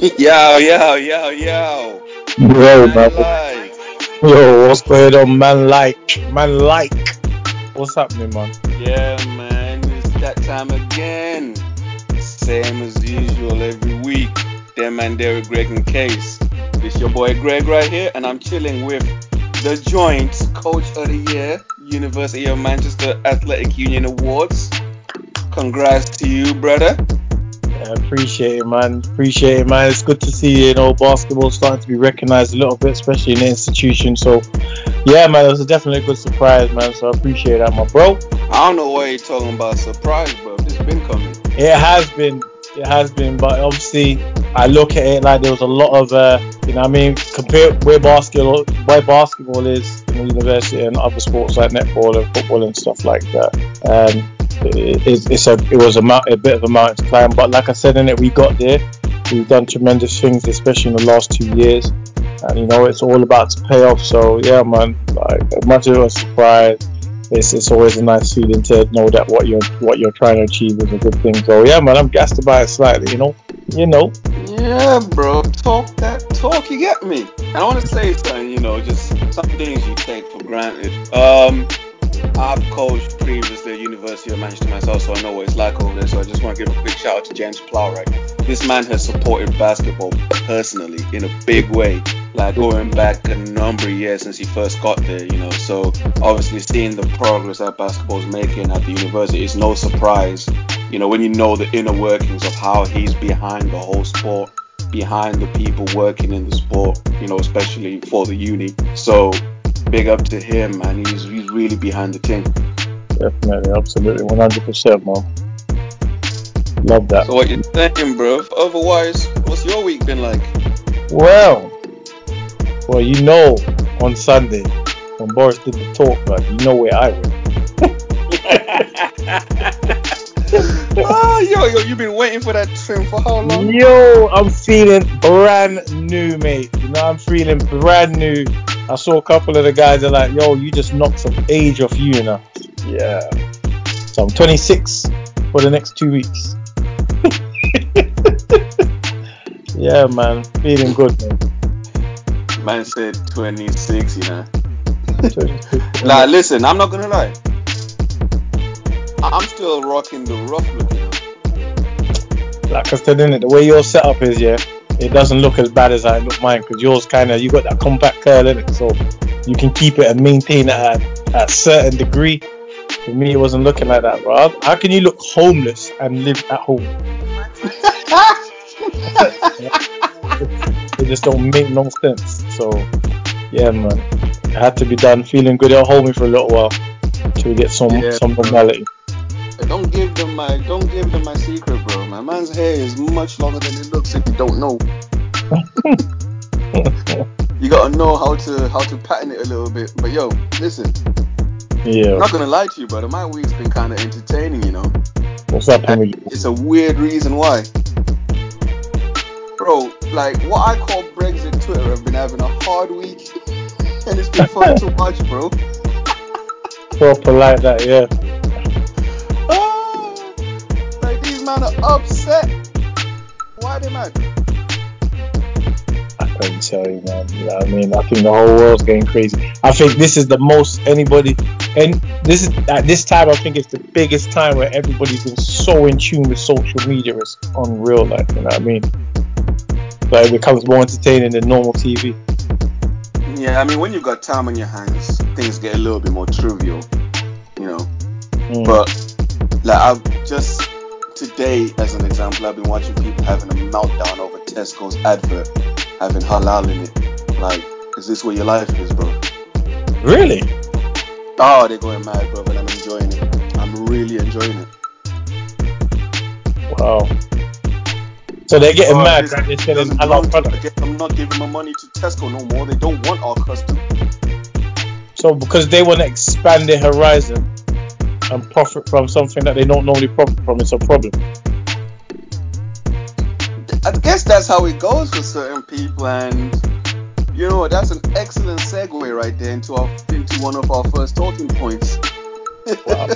yo, yo, yo, yo. Yo, Man like. Yo, what's going on, man? Like, man, like. What's happening, man? Yeah, man, it's that time again. Same as usual every week. Them man, Derek, Greg, and Case. It's your boy Greg right here, and I'm chilling with the joint Coach of the Year, University of Manchester Athletic Union Awards. Congrats to you, brother. Yeah, appreciate it, man. Appreciate it, man. It's good to see you know basketball starting to be recognised a little bit, especially in the institution. So, yeah, man, it was definitely a good surprise, man. So I appreciate that, my bro. I don't know why you're talking about surprise, bro. This been coming. It has been, it has been, but obviously I look at it like there was a lot of, uh, you know, I mean, compare where basketball, where basketball is in the university and other sports like netball and football and stuff like that. Um, it, it's, a, it was a, a bit of a mountain to climb, but like I said in it, we got there. We've done tremendous things, especially in the last two years, and you know it's all about to pay off. So yeah, man, like much was a surprise, it's, it's always a nice feeling to know that what you're what you're trying to achieve is a good thing. So yeah, man, I'm gassed about it slightly, you know, you know. Yeah, bro. Talk that talk. You get me. And I want to say something. You know, just some things you take for granted. Um, I've coached previously at University of Manchester myself, so I know what it's like over there. So I just want to give a quick shout out to James Plowright. This man has supported basketball personally in a big way, like going back a number of years since he first got there. You know, so obviously seeing the progress that basketball's making at the university is no surprise. You know, when you know the inner workings of how he's behind the whole sport, behind the people working in the sport, you know, especially for the uni. So big up to him, man. He's he's really behind the thing. Definitely, absolutely, 100%, man. Love that. So what you thinking, bro? Otherwise, what's your week been like? Well, well, you know, on Sunday when Boris did the talk, man, you know where I went. Ah, yo, yo, you've been waiting for that trim for how long? Yo, I'm feeling brand new, mate. You know, I'm feeling brand new. I saw a couple of the guys are like, yo, you just knocked some age off you, you know. Yeah. So I'm 26 for the next two weeks. yeah, man, feeling good, man. Man said 26, you know. 26. Nah, listen, I'm not gonna lie. I- I'm still rocking the rough look, like I said, innit, the way your setup is, yeah, it doesn't look as bad as I look mine because yours kind of you got that compact curl in it, so you can keep it and maintain it at, at a certain degree. For me, it wasn't looking like that, bro. How, how can you look homeless and live at home? It just don't make no sense. So, yeah, man, it had to be done. Feeling good. It'll hold me for a little while till we get some Yeah, some bro. Don't give them my don't give them my secret, bro. My man's hair is much longer than it looks if you don't know. You gotta know how to how to pattern it a little bit. But yo, listen, yeah. I'm not gonna lie to you, brother. My week's been kind of entertaining, you know. What's with? It's a weird reason why. Bro, like what I call Brexit Twitter have been having a hard week. And it's been fun to watch, bro. Proper like that, yeah. Like these are upset. Why they mad? I couldn't tell you, man. You know what I mean? I think the whole world's getting crazy. I think this is the most anybody, and this is at this time. I think it's the biggest time where everybody's been so in tune with social media. It's unreal, like you know what I mean? Like it becomes more entertaining than normal TV. Yeah, I mean when you've got time on your hands, things get a little bit more trivial, you know. Mm. But like I've just today, as an example, I've been watching people having a meltdown over Tesco's advert having halal in it. Like, is this where your life is, bro? really? Oh, they're going mad, bro, but I'm enjoying it. I'm really enjoying it. Wow. So they're getting Oh, mad that they're selling halal products. I'm not giving my money to Tesco no more. They don't want our custom. So because they want to expand their horizon and profit from something that they don't normally profit from, it's a problem. I guess that's how it goes for certain people, and you know that's an excellent segue right there into our into one of our first talking points. Wow.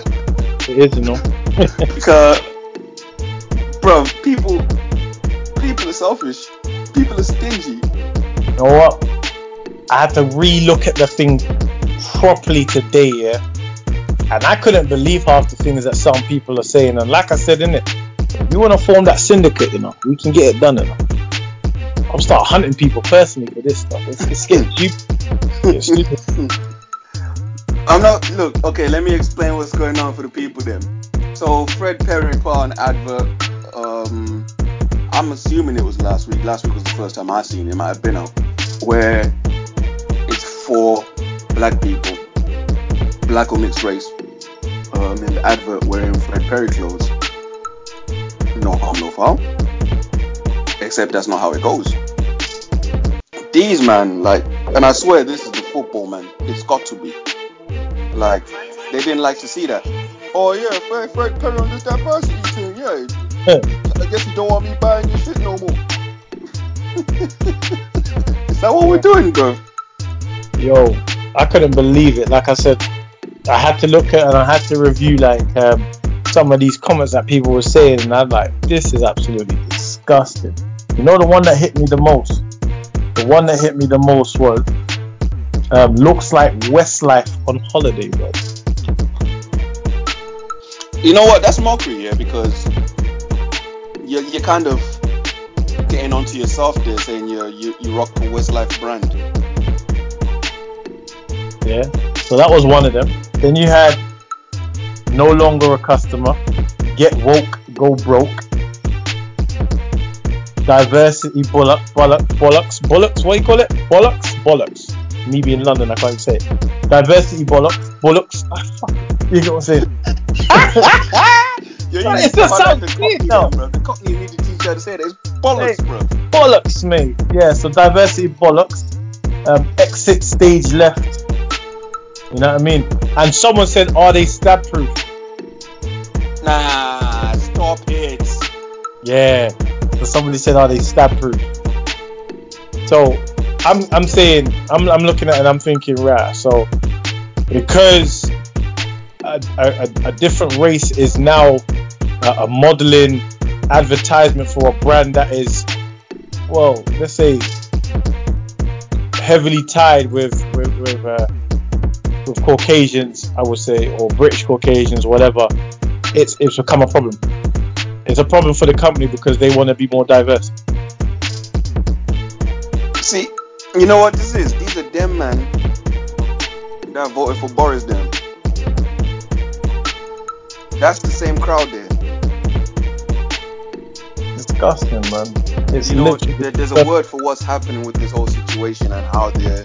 It is, you know. because, bro, people people are selfish. people are stingy. You know what? I had to re-look at the thing properly today, yeah. And I couldn't believe half the things that some people are saying. And like I said, in it, you want to form that syndicate, you know, we can get it done, know. I'll start hunting people personally for this stuff. It's, it's getting stupid. It's stupid. I'm not. Look, okay. Let me explain what's going on for the people then. So Fred Perry put on advert. Um, I'm assuming it was last week. Last week was the first time I seen it. might have been out where it's for black people, black or mixed race. Um, in the advert wearing Fred Perry clothes. No harm, no foul. Except that's not how it goes. These man, like, and I swear this is the football man. It's got to be. Like, they didn't like to see that. Oh yeah, Fred, Fred Perry on this diversity thing. Yeah, I guess you don't want me buying your shit no more. is that what we're doing, bro? Yo, I couldn't believe it. Like I said, I had to look at and I had to review like um, some of these comments that people were saying, and I'm like, this is absolutely disgusting. You know, the one that hit me the most. The one that hit me the most was um, looks like Westlife on holiday, bro. You know what? That's mockery, yeah, because you're, you're kind of getting onto yourself there, saying you you you rock the Westlife brand. Yeah. So that was one of them. Then you had no longer a customer, get woke, go broke. Diversity bollock, bollock, bollocks, bollocks. What do you call it? Bollocks, bollocks. Me being London, I can't say it. Diversity bollocks, bollocks. You get what I'm saying? Yo, you Bro, it just sounds Cockney now. bro. The Cockney need to teach you how to say that. It's bollocks, Hey. bro. bollocks, mate. Yeah, so diversity bollocks. Um, exit stage left. You know what I mean? And someone said, are they stab proof? Nah, stop it. Yeah. So somebody said, are they stab proof? So I'm I'm saying I'm I'm looking at it and I'm thinking, right, so because a, a, a different race is now a, a modeling advertisement for a brand that is well, let's say heavily tied with with with, uh, with Caucasians, I would say, or British Caucasians, whatever. It's it's become a problem. It's a problem for the company because they want to be more diverse. See, you know what this is? These are them man that voted for Boris them. That's the same crowd there. Disgusting, man. It's you know, there, there's a word for what's happening with this whole situation and how they're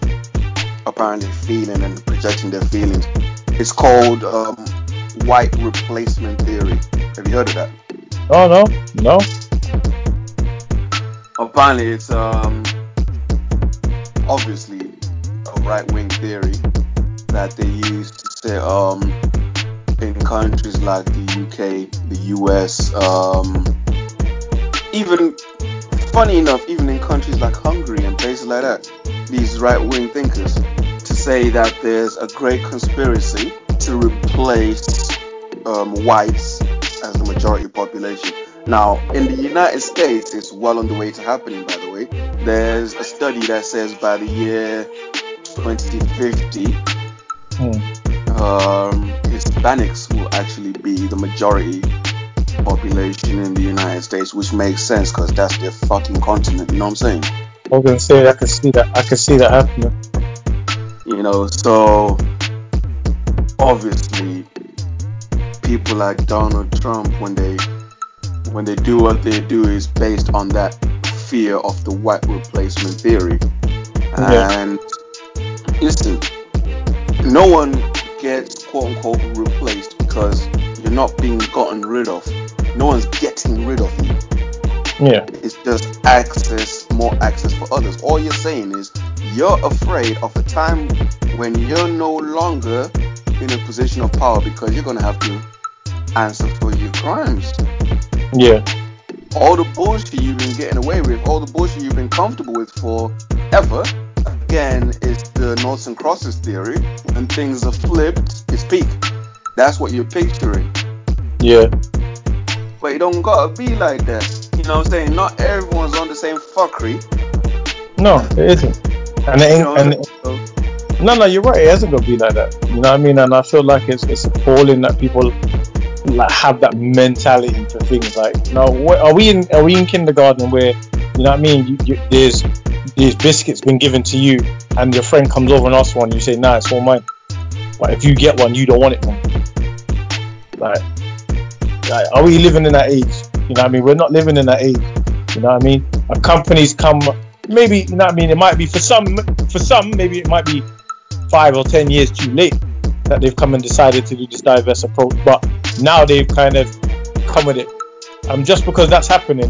apparently feeling and projecting their feelings. It's called um, white replacement theory. Have you heard of that? Oh no, no. Apparently, it's um, obviously a right-wing theory that they use to say um, in countries like the UK, the US, um, even funny enough, even in countries like Hungary and places like that, these right-wing thinkers say that there's a great conspiracy to replace um, whites as the majority population. Now, in the United States, it's well on the way to happening, by the way. There's a study that says by the year 2050, Hmm. um, Hispanics will actually be the majority population in the United States, which makes sense because that's their fucking continent. You know what I'm saying? I was gonna say I can see that. I can see that happening. You know, so obviously, people like Donald Trump, when they when they do what they do, is based on that fear of the white replacement theory. Yeah. And listen, no one gets quote unquote replaced because you're not being gotten rid of. No one's getting rid of you. Yeah, It's just access, more access for others. All you're saying is you're afraid of a time when you're no longer in a position of power because you're gonna have to answer for your crimes. yeah, All the bullshit you've been getting away with, all the bullshit you've been comfortable with forever, again, is the noughts and crosses theory. When things are flipped, it's peak. That's what you're picturing. yeah. But it don't gotta be like that. You know what I'm saying? Not everyone's on the same fuckery. No, it isn't. And it ain't, and so- no, no, you're right. It hasn't gonna be like that. You know what I mean? And I feel like it's it's appalling that people like have that mentality to things like, no, what, are we in are we in kindergarten where you know what I mean? You, you, there's there's biscuits been given to you, and your friend comes over and asks one, you say, nah, it's all mine. But if you get one, you don't want it, man. Like, like, are we living in that age? You know what I mean? We're not living in that age. You know what I mean? Companies come, maybe what I mean. It might be for some, for some, maybe it might be five or ten years too late that they've come and decided to do this diverse approach. But now they've kind of come with it. Um, just because that's happening,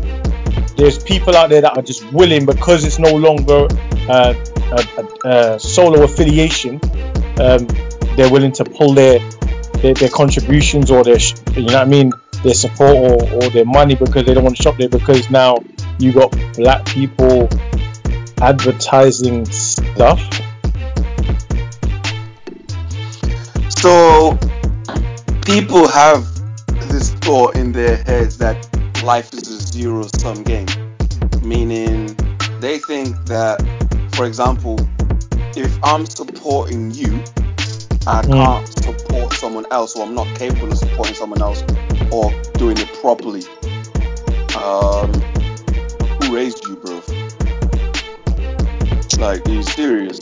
there's people out there that are just willing because it's no longer uh, a, a, a solo affiliation. Um, they're willing to pull their, their their contributions or their you know what I mean their support or, or their money because they don't want to shop there because now you got black people advertising stuff. So people have this thought in their heads that life is a zero sum game. Meaning they think that, for example, if I'm supporting you, I Mm. can't support someone else, or I'm not capable of supporting someone else or doing it properly. Um, who raised you, bro? Like, are you serious?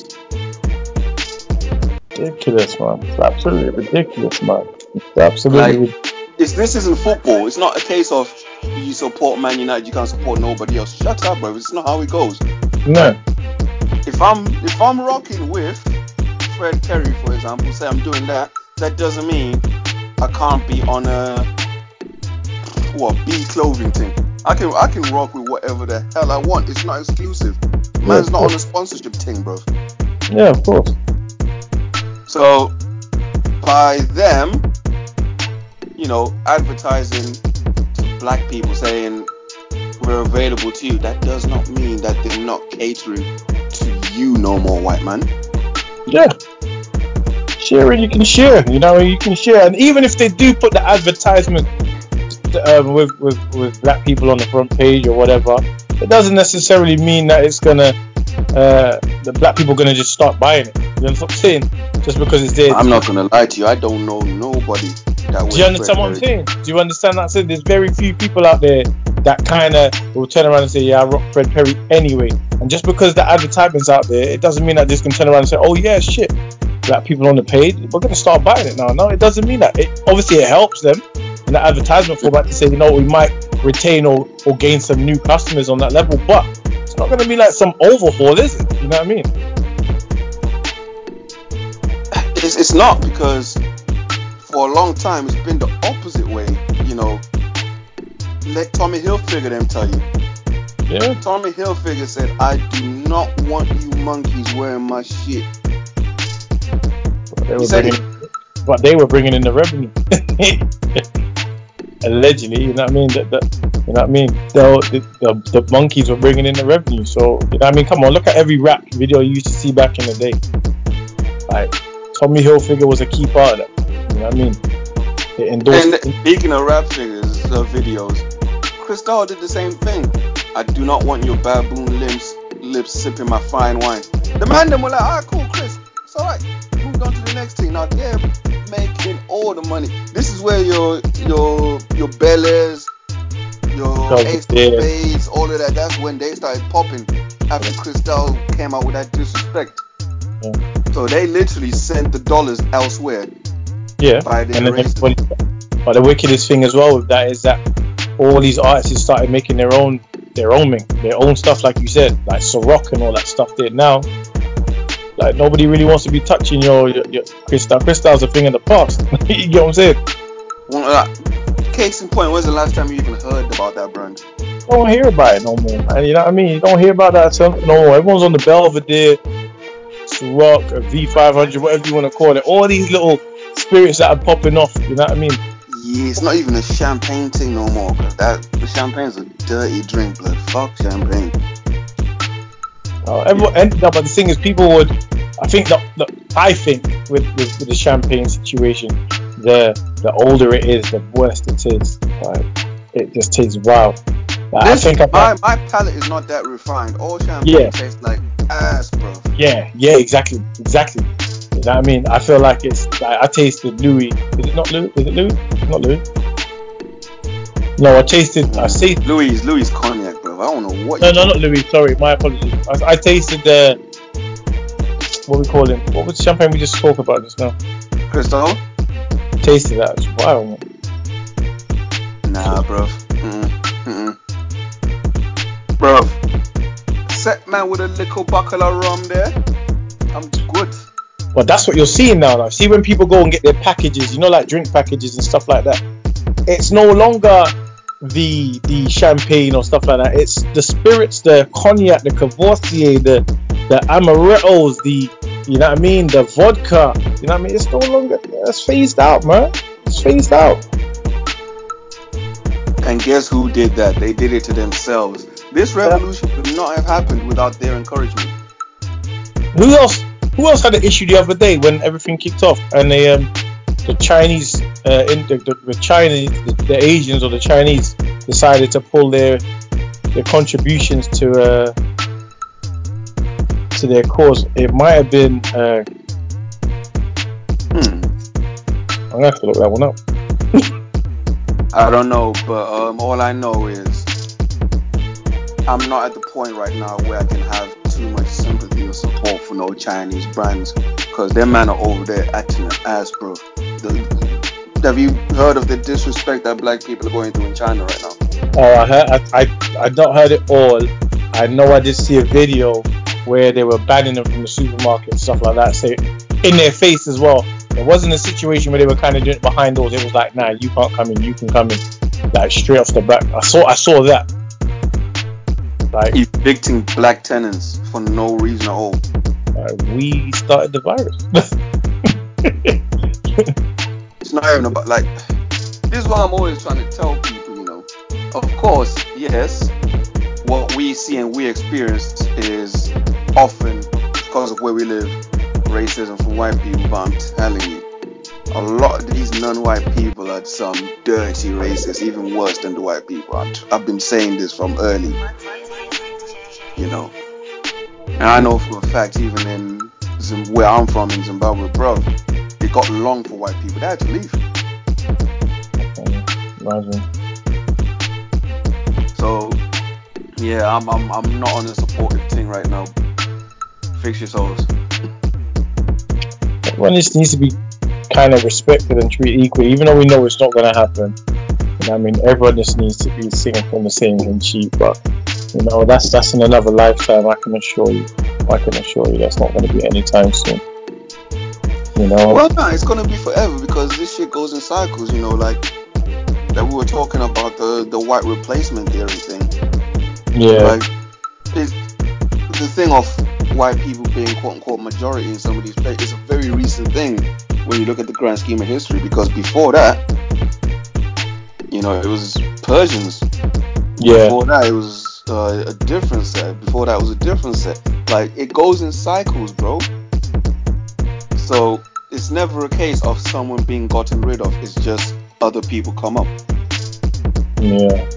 Ridiculous, man. It's absolutely ridiculous, man. It's absolutely. Like- It's, this isn't football. It's not a case of you support Man United, you can't support nobody else. Shut up, bro. It's not how it goes. no. If I'm if I'm rocking with Fred Perry, for example, say I'm doing that, that doesn't mean I can't be on a what B clothing thing. I can I can rock with whatever the hell I want. It's not exclusive. Man's Yeah, not on a sponsorship thing, bro. Yeah, of course. So by them, you know, advertising to black people saying we're available to you, that does not mean that they're not catering to you no more, white man. Yeah. Sharing, you can share. You know, you can share. And even if they do put the advertisement um, with, with, with black people on the front page or whatever, it doesn't necessarily mean that it's gonna uh, the black people gonna just start buying it. You know what I'm saying? Just because it's there. I'm not gonna lie to you, I don't know nobody that would Do you understand what I'm saying? Do you understand that? So there's very few people out there that kind of will turn around and say, "Yeah, I rock Fred Perry anyway." And just because the advertisement's out there, it doesn't mean that just can turn around and say, "Oh yeah, shit." Black people on the page, we're gonna start buying it now. No, it doesn't mean that. It obviously it helps them in the advertisement format to say, you know, we might retain or, or gain some new customers on that level, but it's not gonna be like some overhaul, is it? You know what I mean? It's, it's not because for a long time it's been the opposite way, you know. Let Tommy Hilfiger them tell you. Yeah. Tommy Hilfiger said, I do not want you monkeys wearing my shit. They were bringing, but they were bringing in the revenue. Allegedly, you know what I mean? The, the, you know what I mean? The, the, the monkeys were bringing in the revenue. So, you know what I mean? Come on, look at every rap video you used to see back in the day. Like, Tommy Hilfiger was a key part of that. You know what I mean? They endorsed. And speaking of rap figures, uh, videos, Cristal did the same thing. I do not want your baboon lips, lips sipping my fine wine. The man them were like, alright, cool, Chris. It's alright. Moved on to the next thing. Now making all the money. This is where your your your Belaires, your Ace of. Spades, all of that. That's when they started popping after Cristal came out with that disrespect. Yeah. So they literally sent the dollars elsewhere yeah. by the And then everybody, but the wickedest thing as well with that is that all these artists started making their own their own thing, their own stuff, like you said, like Ciroc and all that stuff. There now, like nobody really wants to be touching your your, your Cristal. Cristal's a thing of the past. you get what I'm saying? Well, uh, case in point, when's the last time you even heard about that brand? You don't hear about it no more. Man. You know what I mean? You don't hear about that stuff no more. Everyone's on the Belvedere, Ciroc, a V500, whatever you want to call it. All these little spirits that are popping off. You know what I mean? Yeah, it's not even a champagne thing no more. Cause that the champagne's a dirty drink, blood. Fuck champagne. Uh, everyone, and, no, but the thing is, people would. I think that, I think with, with, with the champagne situation, the the older it is, the worse it is. Like, it just tastes wow. Like, I think my, my palate is not that refined. All champagne Yeah. tastes like ass, bro. yeah, yeah, exactly, exactly. You know what I mean? I feel like it's. Like, I tasted Louis. Is it not Louis? Is it Louis? Not Louis. No, I tasted. I tasted. Louis, Louis cognac, bro. I don't know what. No, no, not Louis. Sorry, my apologies. I, I tasted the. what we call him? What was the champagne we just spoke about just now? Cristal? Tasted that. It's wild. Man. Nah, bro. Mm-mm. Mm-mm. Bro, set man with a little buckle of rum there. I'm good. But that's what you're seeing now. Like, see when people go and get their packages, you know, like drink packages and stuff like that. It's no longer the the champagne or stuff like that. It's the spirits, the cognac, the Courvoisier, the the amarettos, the you know what I mean, the vodka. You know what I mean? It's no longer. It's phased out, man. It's phased out. And guess who did that? They did it to themselves. This revolution would not have happened without their encouragement. Who else? Who else had an issue the other day when everything kicked off and they um the Chinese uh in the, the, the Chinese the, the Asians or the Chinese decided to pull their their contributions to uh to their cause. It might have been uh Hmm. I'm gonna have to look that one up. I don't know, but um, all I know is I'm not at the point right now where I can have too much sympathy or support for no Chinese brands because their man are over there acting an ass, bro. Have you heard of the disrespect that black people are going through in China right now? Oh, I heard, I, I I not heard it all. I know I did see a video where they were banning them from the supermarket and stuff like that. So in their face as well. It wasn't a situation where they were kind of doing it behind doors. It was like, nah, you can't come in, you can come in, like straight off the back. I saw I saw that. Like Evicting black tenants for no reason at all. uh, we started the virus. It's not even about like this is what I'm always trying to tell people, you know. Of course, yes, what we see and we experience is often because of where we live, racism from white people, but I'm telling you, a lot of these non-white people are some dirty racists, even worse than the white people. I've, been saying this from early, you know. And I know for a fact, even in where I'm from in Zimbabwe, bro, it got long for white people. They had to leave. Imagine. So yeah, I'm I'm I'm not on a supportive thing right now. Fix your souls. Everyone just needs to be kind of respected and treated equally, even though we know it's not going to happen. You know, I mean, everyone just needs to be singing from the same hymn sheet, but you know, that's that's in another lifetime. I can assure you. I can assure you, that's not going to be anytime soon. You know. Well, no, it's gonna be forever because this shit goes in cycles. You know, like that we were talking about the the white replacement theory thing. yeah. Like it's the thing of white people being quote unquote majority in some of these places is a very recent thing when you look at the grand scheme of history. Because before that, you know, it was Persians. yeah. Before that, it was uh, a different set. Before that, was a different set. Like it goes in cycles, bro. So it's never a case of someone being gotten rid of. It's just other people come up. Yeah.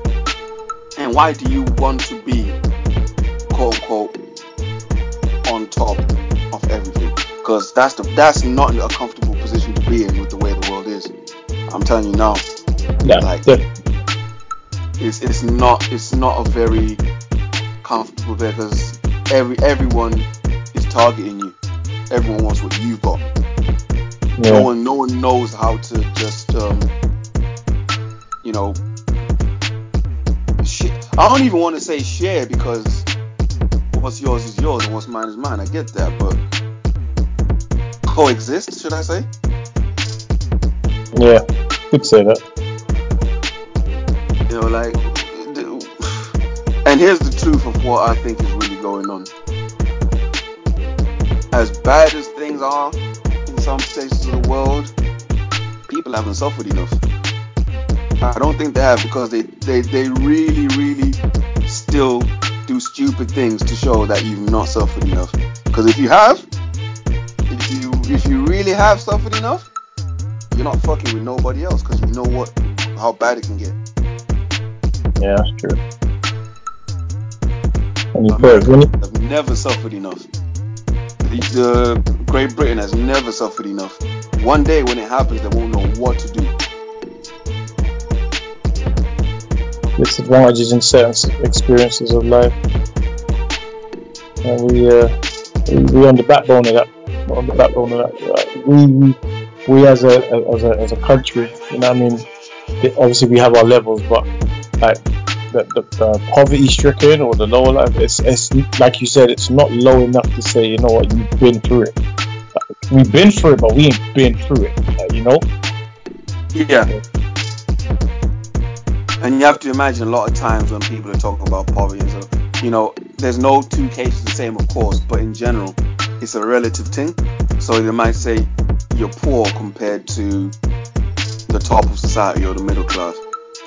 And why do you want to be, quote unquote, on top of everything? Because that's the that's not a comfortable position to be in with the way the world is. I'm telling you now, Yeah. Like- the- it's it's not it's not a very comfortable there because every everyone is targeting you. Everyone wants what you've got. No one no one knows how to just um you know shit. I don't even want to say share because what's yours is yours and what's mine is mine. I get that, but coexist, should I say? Yeah. Could say that. You know, like, and here's the truth of what I think is really going on. As bad as things are in some places of the world, people haven't suffered enough. I don't think they have because they, they, they really, really still do stupid things to show that you've not suffered enough. Because if you have, if you if you really have suffered enough, you're not fucking with nobody else because you know what how bad it can get. Yeah, that's true. And you put America have never suffered enough. The, the Great Britain has never suffered enough. One day when it happens, they won't know what to do. disadvantages in certain experiences of life. And we, uh, we, we on the backbone of that. On the backbone of that. We, we as a as a as a country, you know, what I mean, obviously we have our levels, but like the, the, the poverty stricken or the lower life, it's, it's like you said, it's not low enough to say, you know what, you've been through it. Like, we've been through it, but we ain't been through it. Like, you know? Yeah. And you have to imagine a lot of times when people are talking about poverty and you know, there's no two cases the same, of course, but in general, it's a relative thing. So they might say you're poor compared to the top of society or the middle class.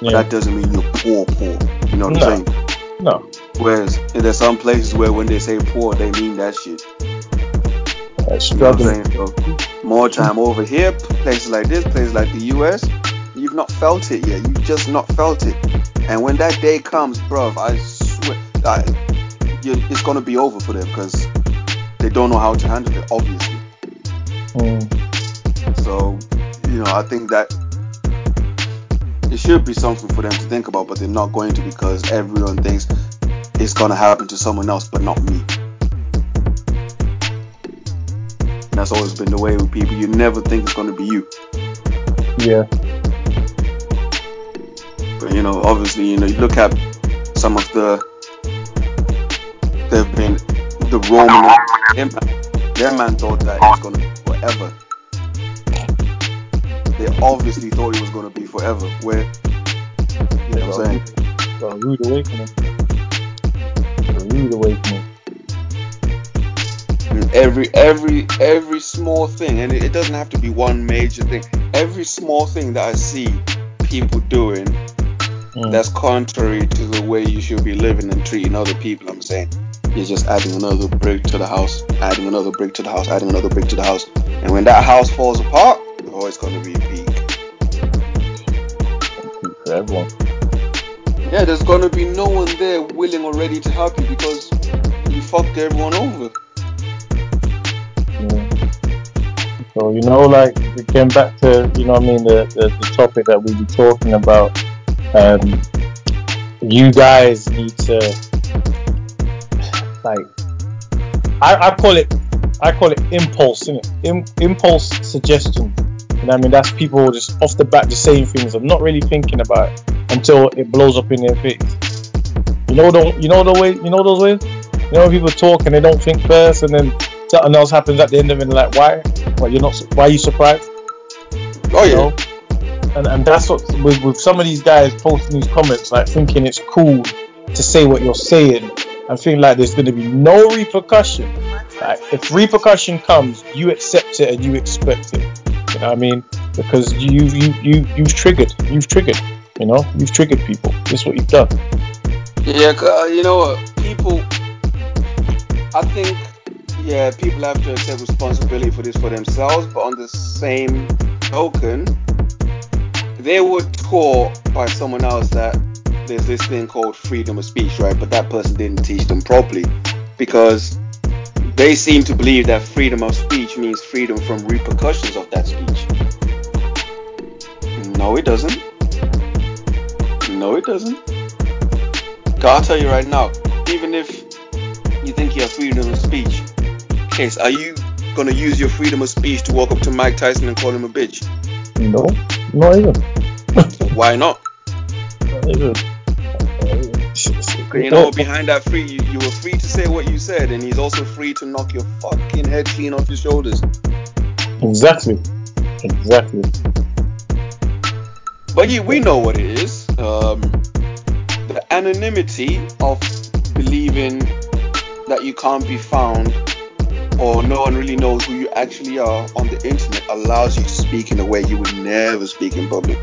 Yeah. that doesn't mean you're poor, poor. You know what No. I'm saying? No. Whereas there's some places where when they say poor, they mean that shit. Uh, You know what I'm struggling. saying? So more time over here, places like this, places like the US, you've not felt it yet. You've just not felt it. And when that day comes, bruv, I swear, I, it's gonna be over for them because they don't know how to handle it, obviously. Mm. So, you know, I think that it should be something for them to think about, but they're not going to because everyone thinks it's gonna happen to someone else, but not me. And that's always been the way with people. You never think it's gonna be you. Yeah. But you know, obviously, you know, you look at some of the they've been the Roman Empire. Their man thought that it was gonna be forever. They obviously thought it was gonna be forever. Where you know what I'm saying? Got a rude awakening. A rude awakening. Every every every small thing, and it, it doesn't have to be one major thing. Every small thing that I see people doing Mm. that's contrary to the way you should be living and treating other people. I'm saying you're just adding another brick to the house, adding another brick to the house, adding another brick to the house, and when that house falls apart, Yeah, there's gonna be no one there willing or ready to help you because you fucked everyone over. Yeah. So you know, like again back to you know, what I mean the, the the topic that we were talking about. Um, you guys need to like, I, I call it I call it impulse, innit? Im, impulse suggestion. You know, I mean that's people just off the bat just saying things and not really thinking about it until it blows up in their face. You know, the you know the way you know those ways. You know when people talk and they don't think first, and then something else happens at the end of it. and Like, why? Why you're not? Why are you surprised? Oh You yeah. know? And and that's what with, with some of these guys posting these comments, like thinking it's cool to say what you're saying, and feeling like there's going to be no repercussion. Like, if repercussion comes, you accept it and you expect it. I mean? Because you you you you've triggered. You've triggered. You know, you've triggered people. This is what you've done. Yeah, uh, you know what? People, I think, yeah, people have to accept responsibility for this for themselves, but on the same token, they were taught by someone else that there's this thing called freedom of speech, right? But that person didn't teach them properly because they seem to believe that freedom of speech means freedom from repercussions of that speech. No, it doesn't. No, it doesn't. I'll tell you right now, even if you think you have freedom of speech, case, are you gonna use your freedom of speech to walk up to Mike Tyson and call him a bitch? No, not even. Why not? Not even. You know, behind that free, you, you were free to say what you said, and he's also free to knock your fucking head clean off your shoulders. Exactly. Exactly. But you, we know what it is. Um, the anonymity of believing that you can't be found or no one really knows who you actually are on the internet allows you to speak in a way you would never speak in public.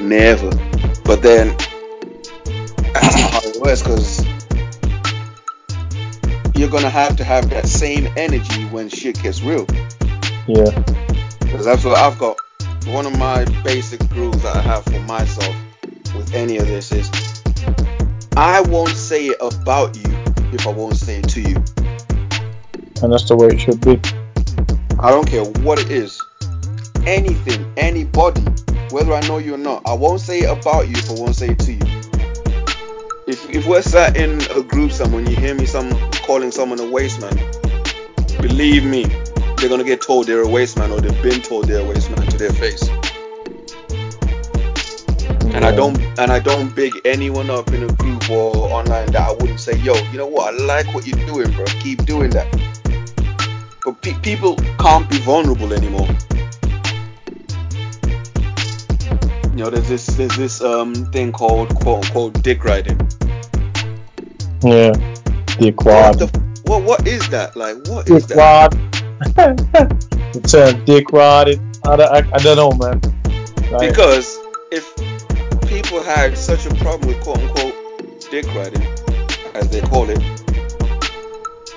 Never. But then, that's how it works because you're going to have to have that same energy when shit gets real. Yeah. Because that's what I've got. One of my basic rules that I have for myself with any of this is I won't say it about you if I won't say it to you. And that's the way it should be. I don't care what it is. Anything, anybody, whether I know you or not, I won't say it about you if I won't say it to you. If, if we're sat in a group somewhere and you hear me some calling someone a waste man, believe me, they're gonna get told they're a waste man or they've been told they're a waste man to their face. And I don't and I don't big anyone up in a group or online that I wouldn't say, yo, you know what? I like what you're doing, bro. Keep doing that. But pe- people can't be vulnerable anymore. You know, there's this there's this um thing called quote unquote dick riding. Yeah. Dick What the what what is that? Like what is Dick that? rod. the term dick rod. It, I, don't- I, I don't know, man. Because if people had such a problem with quote unquote dick riding, as they call it,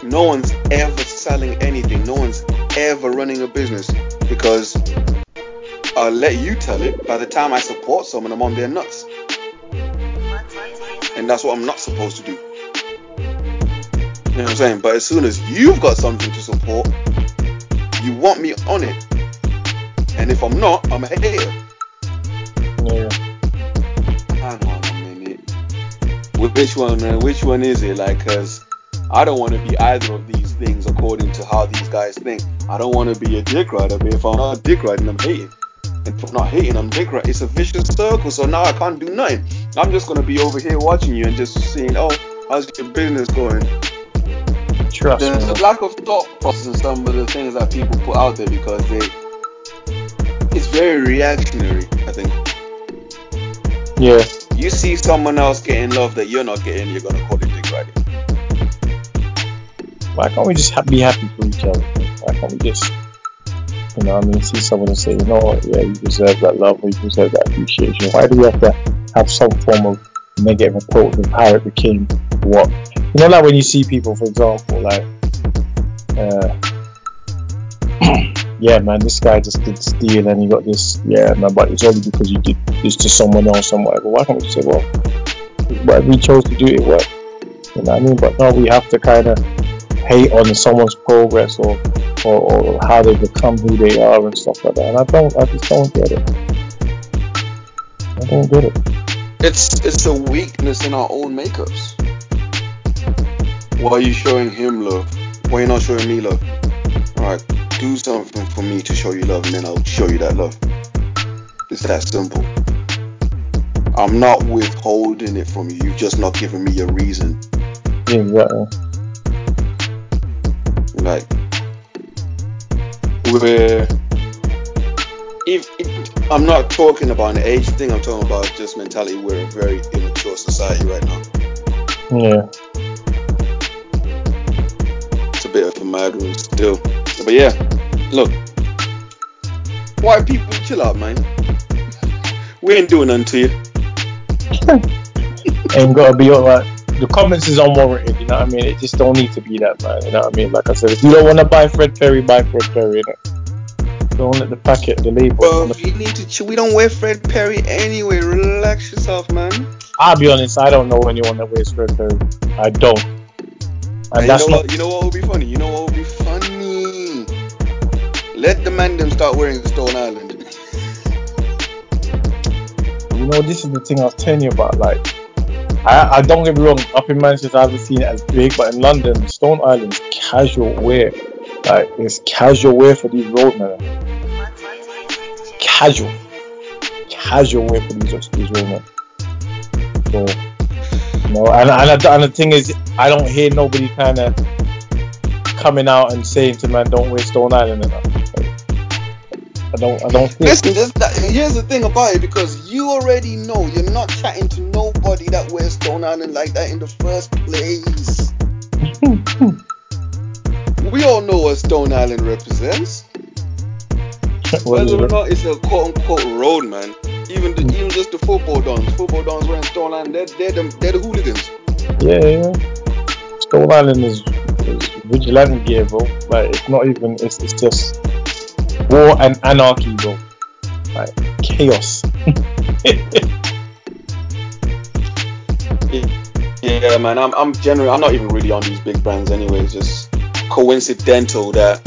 no one's ever selling anything. No one's ever running a business because I'll let you tell it. By the time I support someone, I'm on their nuts, and that's what I'm not supposed to do. You know what I'm saying? But as soon as you've got something to support, you want me on it, and if I'm not, I'm a hater. yeah. Hang on a minute. Which one? Uh, which one is it? Like, cause I don't want to be either of these things according to how these guys think. I don't want to be a dick rider, but if I'm not dick riding, I'm hating. And not hating, I'm dick. It's a vicious circle. So now I can't do nothing. I'm just gonna be over here watching you and just seeing, oh, how's your business going? Trust There's me. a lack of thought process in some of the things that people put out there because they, it's very reactionary. I think. Yeah. You see someone else getting love that you're not getting, you're gonna call it dick riding. Why can't we just ha- be happy for each other? Why can't we just, you know, what I mean, see someone and say, you know what, yeah, you deserve that love or you deserve that appreciation. Why do we have to have some form of negative approach of how it became what? You know, like when you see people, for example, like, uh, yeah, man, this guy just did this deal and he got this, yeah, man, but it's only because you did this to someone else and whatever. Why can't we say, well, whatever we chose to do, it worked. You know what I mean? But no, we have to kind of hate on someone's progress or, or, or how they become who they are and stuff like that. And I don't, I just don't get it. I don't get it. It's it's a weakness in our own makeups. Why are you showing him love? Why are you not showing me love? Alright, do something for me to show you love and then I'll show you that love. It's that simple. I'm not withholding it from you, you've just not giving me a reason. Yeah, exactly. Like, where if, if I'm not talking about an age thing, I'm talking about just mentality. We're a very immature society right now. Yeah. It's a bit of a mad one still. But yeah, look, white people, chill out, man. We ain't doing nothing to you. Ain't gotta be alright. The comments is unwarranted, you know what I mean? It just don't need to be that, man. You know what I mean? Like I said, if you don't want to buy Fred Perry, buy Fred Perry, innit? Don't let the packet, the label. Bro, you need to chill. We don't wear Fred Perry anyway. Relax yourself, man. I'll be honest, I don't know anyone that wears Fred Perry. I don't. And And you that's know not what? You know what would be funny? You know what would be funny? Let the man them start wearing Stone Island. You know, this is the thing I was telling you about. Like, I, I don't get me wrong, up in Manchester, I haven't seen it as big, but in London, Stone Island's casual wear. Like, it's casual wear for these roadmen. Casual. Casual wear for these, these roadmen. So, know, and, and, and the thing is, I don't hear nobody kind of coming out and saying to man, don't wear Stone Island enough. Like, I don't, I don't it. Listen, that, here's the thing about it because you already know you're not chatting to nobody that wears Stone Island like that in the first place. We all know what Stone Island represents. Whether or not it's a quote unquote road, man. Even the, even just the football dons. Football dons wearing Stone Island, they're, they're, the, they're the hooligans. Yeah, yeah. Stone Island is, is vigilante gear, bro. Like it's not even. It's, it's just war and anarchy, bro. Like chaos. Yeah, man. I'm I'm generally I'm not even really on these big brands anyway. It's just coincidental that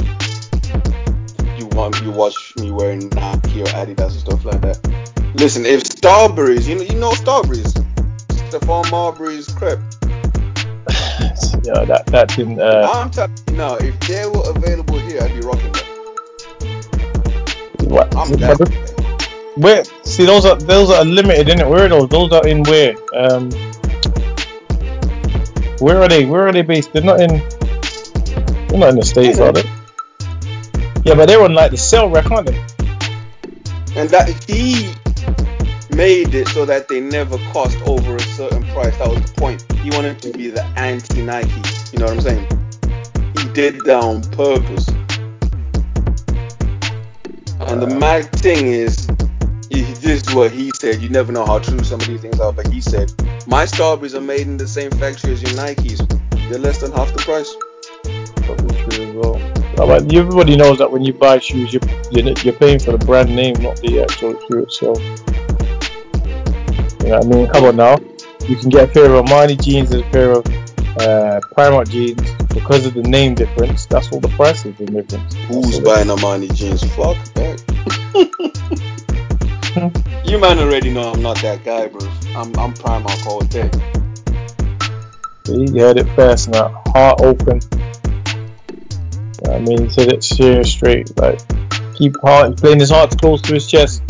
you want you watch me wearing Nike or Adidas and stuff like that. Listen, if Starburys, you know you know Starburys, Stephon Marbury's crepe. yeah, that that didn't. Uh, I'm telling you now, if they were available here, I'd be rocking them. What, I'm but that. the- where? See, those are those are limited, innit? Where are those? Those are in where? Um, where are they? Where are they based? They're not in. They're not in the states, are they? Yeah, but they're on like the sell rack, aren't they? And that he made it so that they never cost over a certain price. That was the point. He wanted to be the anti Nike. You know what I'm saying? He did that on purpose. And the mad thing is, this is what he said. You never know how true some of these things are, but he said, My Starburys are made in the same factory as your Nikes. They're less than half the price. Probably true as well. But everybody knows that when you buy shoes, you're, you're paying for the brand name, not the actual shoe itself. You know what I mean? Come on now. You can get a pair of Armani jeans and a pair of uh, Primark jeans because of the name difference. That's all the price is the difference. Who's buying Armani jeans? Fuck that. you man already know I'm not that guy, bro. I'm I'm Primark all day. See, you heard it first now. Heart open. You know what I mean, he said it serious straight. Like, keep heart, he's playing his heart close to his chest.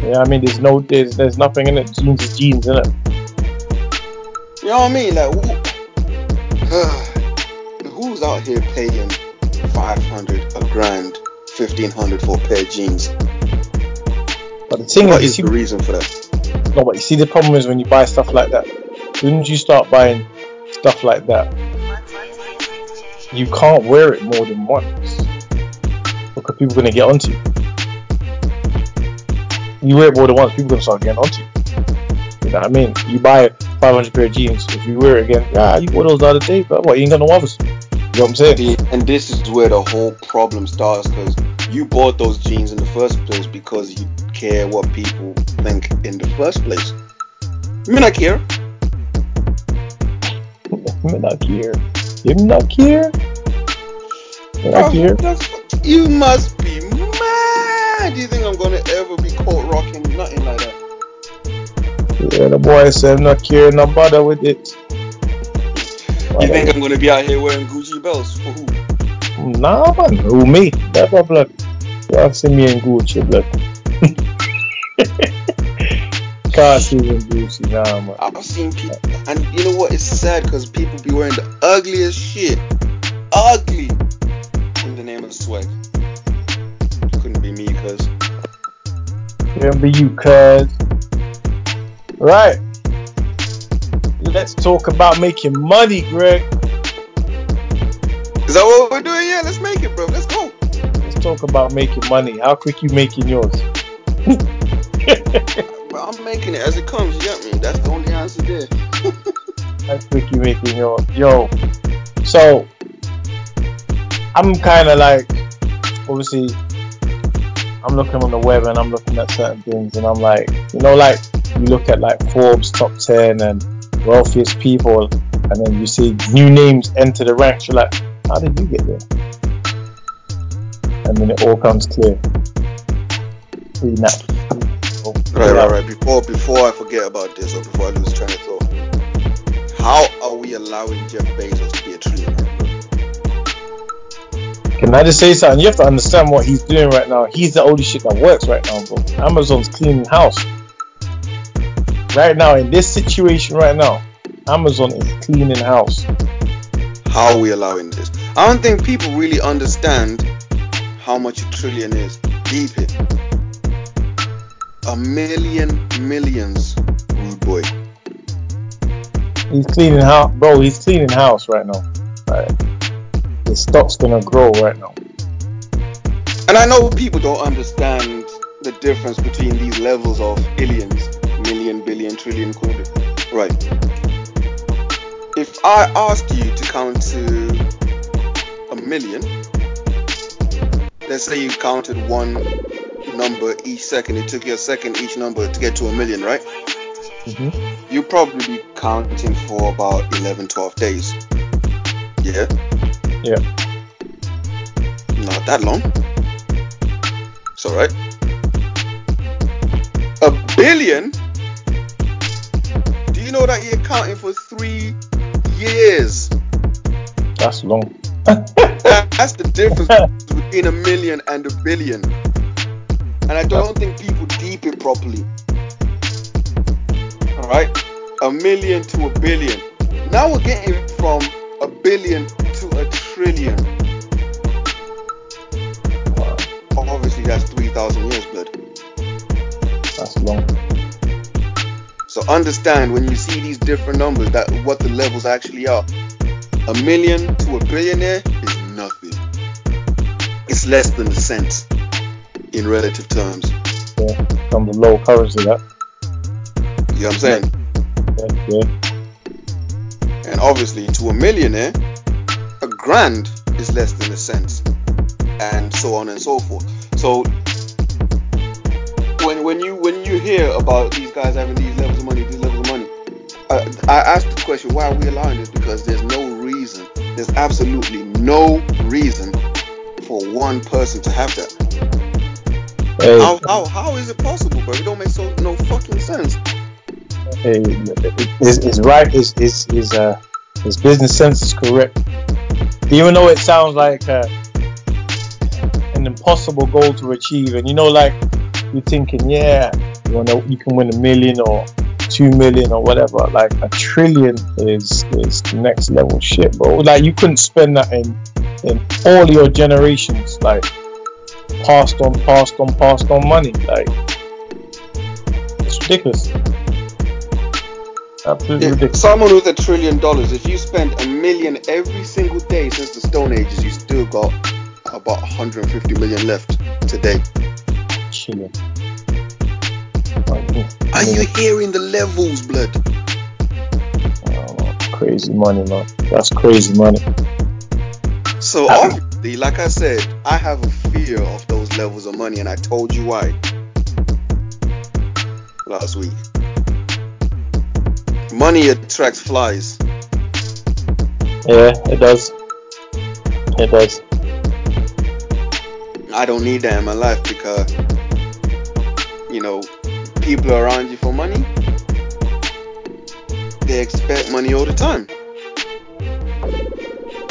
Yeah, I mean, there's no, there's, there's nothing in it. Jeans is jeans, in it. You know what I mean? Like, who, who's out here paying 500, a grand, 1500 for a pair of jeans? But the thing What is, is you the see, reason for that? no, but you see, the problem is when you buy stuff like that. As you start buying stuff like that, you can't wear it more than once because people are gonna get onto you. You wear it more than once, people are gonna start getting onto you. You know what I mean? You buy a 500 pair of jeans, if you wear it again, ah, you wore those the other day, but what? You ain't got no others. You know what I'm saying? And this is where the whole problem starts because you bought those jeans in the first place because you care what people think in the first place. Me not care. I'm not here. I'm not. I'm not here. You must be mad. Do you think I'm gonna ever be caught rocking nothing like that? Yeah, the boy said I'm not here, no bother with it. You think I'm gonna be out here wearing Gucci belts for who? Nah, man. Who me? Never blood. You have seen me in Gucci blood. Can't see in Gucci, nah, man. I've seen people, and you know what? It's sad because people be wearing the ugliest shit, ugly, in the name of swag. Couldn't be me, cause Can't be you, cuz. Right. Let's talk about making money, Greg. is that what we're doing? Yeah, let's make it, bro. Let's go. Let's talk about making money. How quick you making yours? But I'm making it as it comes. You get me? That's the only answer there. How quick you making yours? Yo. So I'm kind of like, obviously, I'm looking on the web and I'm looking at certain things, and I'm like, you know, like you look at like Forbes top 10 and wealthiest people, and then you see new names enter the ranks. You're like, how did you get there? And then it all comes clear. Right, right, right. Before before I forget about this or before I lose train of thought, how are we allowing Jeff Bezos to be a trillionaire? Can I just say something? You have to understand what he's doing right now. He's the only shit that works right now, bro. Amazon's cleaning house. Right now, in this situation right now, Amazon is cleaning house. How are we allowing this? I don't think people really understand how much a trillion is. Deep it. A million millions, rude boy. He's cleaning house, bro. He's cleaning house right now. Right. His stock's gonna grow right now. And I know people don't understand the difference between these levels of billions, million, billion, trillion, quadrillion. Right. If I asked you to count to a million, let's say you counted one number each second, it took you a second each number to get to a million, right? Mm-hmm. you probably be counting for about 11, 12 days. Yeah? Yeah. Not that long. It's alright. A billion? Know that you're counting for three years? That's long. That's the difference between a million and a billion. And I don't think people deep it properly. Alright? A million to a billion. Now we're getting from a billion to a trillion. Wow, Obviously, that's 3,000 years, blood. that's long. So understand when you see these different numbers that what the levels actually are. A million to a billionaire is nothing. It's less than a cent in relative terms. Yeah. From the low currency, that. You know what I'm saying? Yeah. yeah. And obviously, to a millionaire, a grand is less than a cent, and so on and so forth. So when when you when you hear about these guys having these levels of money, these levels of money, I, I ask the question, why are we allowing this? Because there's no reason. There's absolutely no reason for one person to have that. Hey, How how, how is it possible, bro? It don't make so no fucking sense. hey, his, his right, his, his, his, uh, his business sense is correct. Even though it sounds like uh, an impossible goal to achieve, and you know, like you're thinking, yeah, you wanna, you can win a million or two million or whatever. Like a trillion is is next level shit, bro. Like you couldn't spend that in in all your generations, like passed on, passed on, passed on money. Like it's ridiculous. Absolutely ridiculous. someone with a trillion dollars, if you spend a million every single day since the Stone Ages, you still got about 150 million left today. Chilling. Are you hearing the levels, blood? Oh, crazy money, man. That's crazy money. So obviously, like I said, I have a fear of those levels of money, and I told you why last week. Money attracts flies. Yeah, it does. It does. I don't need that in my life because, you know, people around you for money. They expect money all the time.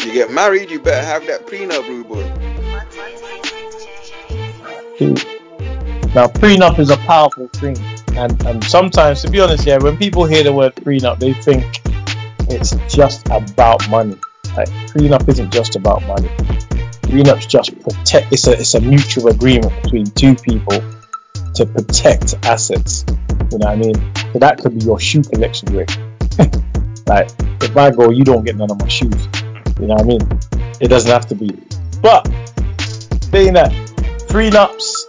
You get married, you better have that prenup, rude boy. Now, prenup is a powerful thing, and and sometimes, to be honest, yeah, when people hear the word prenup, they think it's just about money. Like prenup isn't just about money. Prenup's just protect. It's a it's a mutual agreement between two people to protect assets. You know what I mean? So that could be your shoe collection, Rick. like if I go, you don't get none of my shoes. You know what I mean? It doesn't have to be. But saying that prenups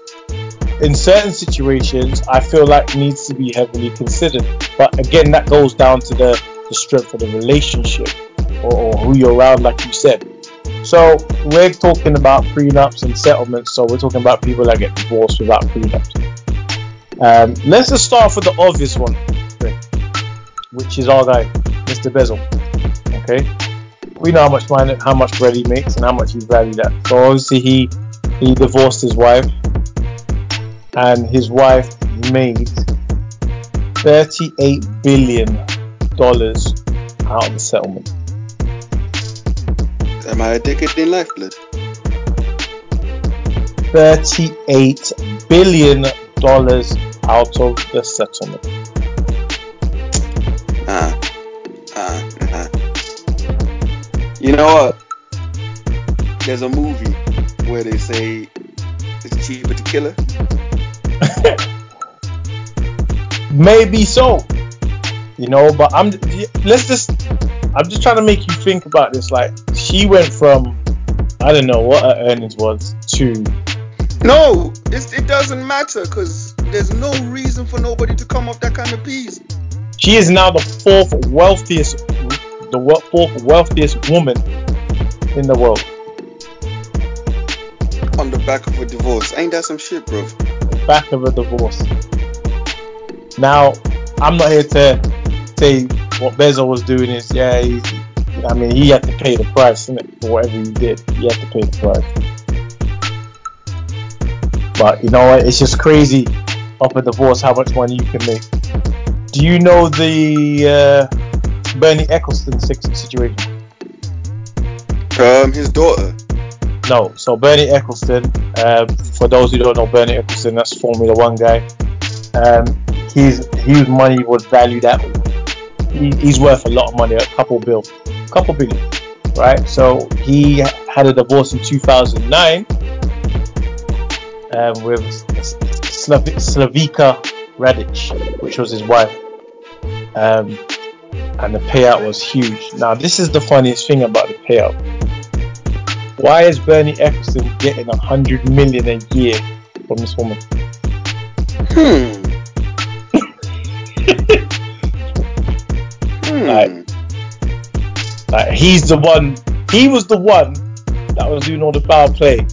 in certain situations I feel like needs to be heavily considered. But again that goes down to the, the strength of the relationship or, or who you're around like you said. So we're talking about prenups and settlements, so we're talking about people that get divorced without prenups. Um, let's just start off with the obvious one, which is our guy, Mr. Bezos. Okay, we know how much money, how much bread he makes, and how much he's valued at. So obviously he he divorced his wife, and his wife made thirty-eight billion dollars out of the settlement. Am I addicted in life, blood? Thirty-eight billion out of the settlement. Ah, ah, ah. You know what? There's a movie where they say it's cheaper to kill her. Maybe so, you know. But I'm let's just I'm just trying to make you think about this. Like she went from I don't know what her earnings was to No, it's, it doesn't matter because there's no reason for nobody to come off that kind of piece. she is now the fourth wealthiest the fourth wealthiest woman in the world. On the back of a divorce. Ain't that some shit, bro? back of a divorce. Now, I'm not here to say what Bezos was doing is yeah. I mean, he had to pay the price innit, for whatever he did. He had to pay the price. But you know what? It's just crazy off a divorce how much money you can make. Do you know the uh, Bernie Ecclestone situation? Um, his daughter. No, so Bernie Ecclestone, uh, for those who don't know Bernie Ecclestone, that's Formula One guy. Um, his his money was valued at he, he's worth a lot of money, a couple bill, couple billion, right? So he had a divorce in 2009 um, with Slav- Slavica Radic, which was his wife, um, and the payout was huge. Now this is the funniest thing about the payout why is Bernie Ecclestone getting a hundred million a year from this woman? Hmm. hmm. Like, like he's the one. He was the one that was doing all the foul play,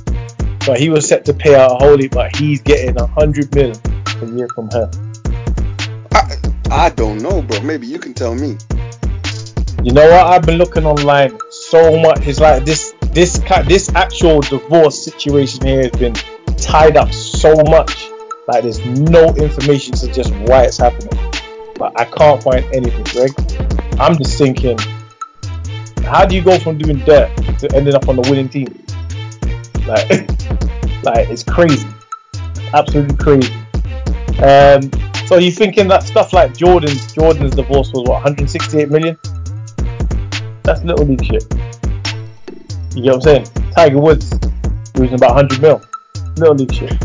but he was set to pay out a wholly. But he's getting a hundred million a year from her. I, I don't know, bro. Maybe you can tell me. You know what? I've been looking online so much. It's like this this this actual divorce situation here has been tied up so much. Like there's no information to suggest why it's happening. But I can't find anything, Greg. I'm just thinking, how do you go from doing dirt to ending up on the winning team? Like, like it's crazy, absolutely crazy. Um, so you thinking that stuff like Jordan's Jordan's divorce was what 168 million? That's little league shit. You get what I'm saying? Tiger Woods losing about 100 mil. Little league shit.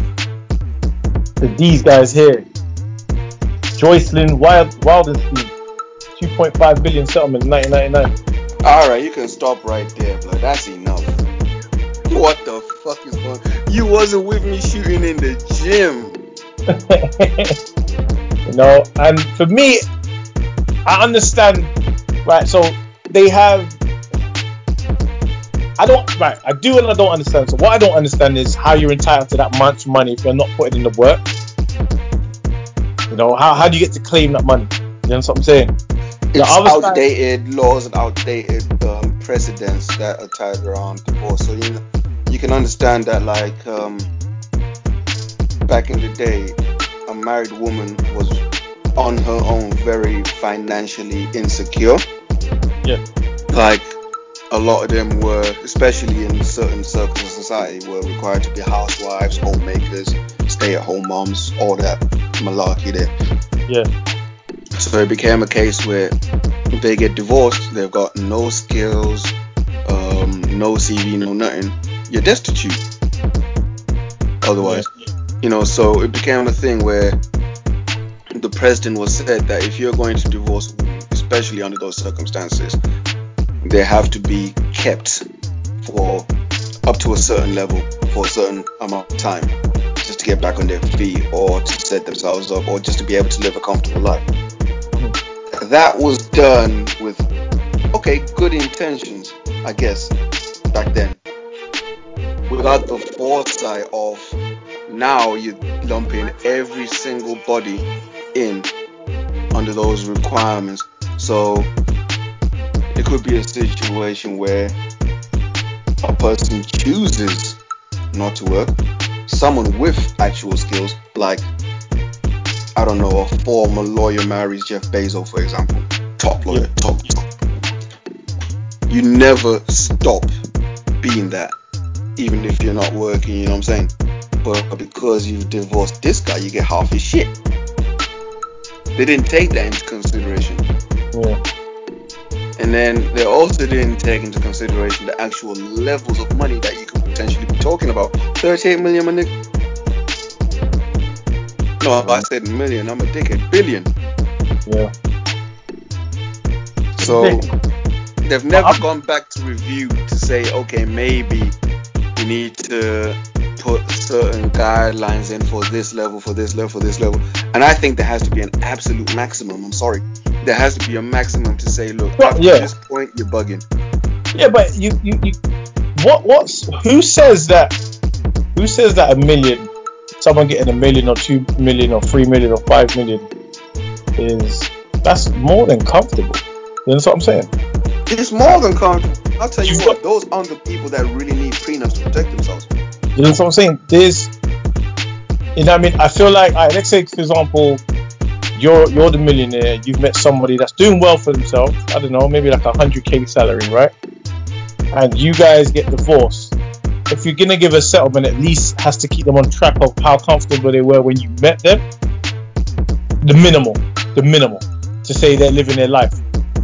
But these guys here, Jocelyn Wild Wildenstein, 2.5 billion settlement in 1999. All right, you can stop right there, bro. That's enough. What the fuck is going? You wasn't with me shooting in the gym. you know, and for me, I understand. Right, so they have I don't right. I do and I don't understand. So what I don't understand is how you're entitled to that much money if you're not putting in the work. You know, how, how do you get to claim that money? You know what I'm saying? It's outdated laws and outdated um, precedents that are tied around divorce. So you know, you can understand that like um, back in the day, a married woman was on her own very financially insecure. Yeah. Like a lot of them were, especially in certain circles of society, were required to be housewives, homemakers, stay-at-home moms, all that malarkey there. Yeah. So it became a case where they get divorced, they've got no skills, um, no CV, no nothing. You're destitute. Otherwise, you know. So it became a thing where the president was said that if you're going to divorce, especially under those circumstances, they have to be kept for up to a certain level for a certain amount of time just to get back on their feet or to set themselves up or just to be able to live a comfortable life. That was done with, okay, good intentions, I guess, back then. Without the foresight of now you're lumping every single body in under those requirements. So it could be a situation where a person chooses not to work. Someone with actual skills, like I don't know, a former lawyer marries Jeff Bezos, for example, top lawyer, top, top. You never stop being that, even if you're not working. You know what I'm saying? But because you've divorced this guy, you get half his shit. They didn't take that into consideration. Yeah. And then they also didn't take into consideration the actual levels of money that you could potentially be talking about. 38 million, my nigga. No, I mm-hmm. said million. I'm a dickhead. Billion. Yeah. So they've never gone back to review to say, okay, maybe we need to put certain guidelines in for this level, for this level, for this level. And I think there has to be an absolute maximum. I'm sorry there has to be a maximum to say, look, well, at yeah. this point, you're bugging. Yeah, but you, you, you, what, what's, who says that? Who says that a million, someone getting a million or two million or three million or five million is that's more than comfortable. You know what I'm saying? It's more than comfortable. I'll tell you You've what, those aren't the people that really need prenups to protect themselves. You know what I'm saying? There's, you know, what I mean, I feel like, all right, let's say, for example, you're you're the millionaire. You've met somebody that's doing well for themselves. I don't know, maybe like a hundred k salary, right? And you guys get divorced. If you're gonna give a settlement, at least has to keep them on track of how comfortable they were when you met them. The minimal, the minimal, to say they're living their life.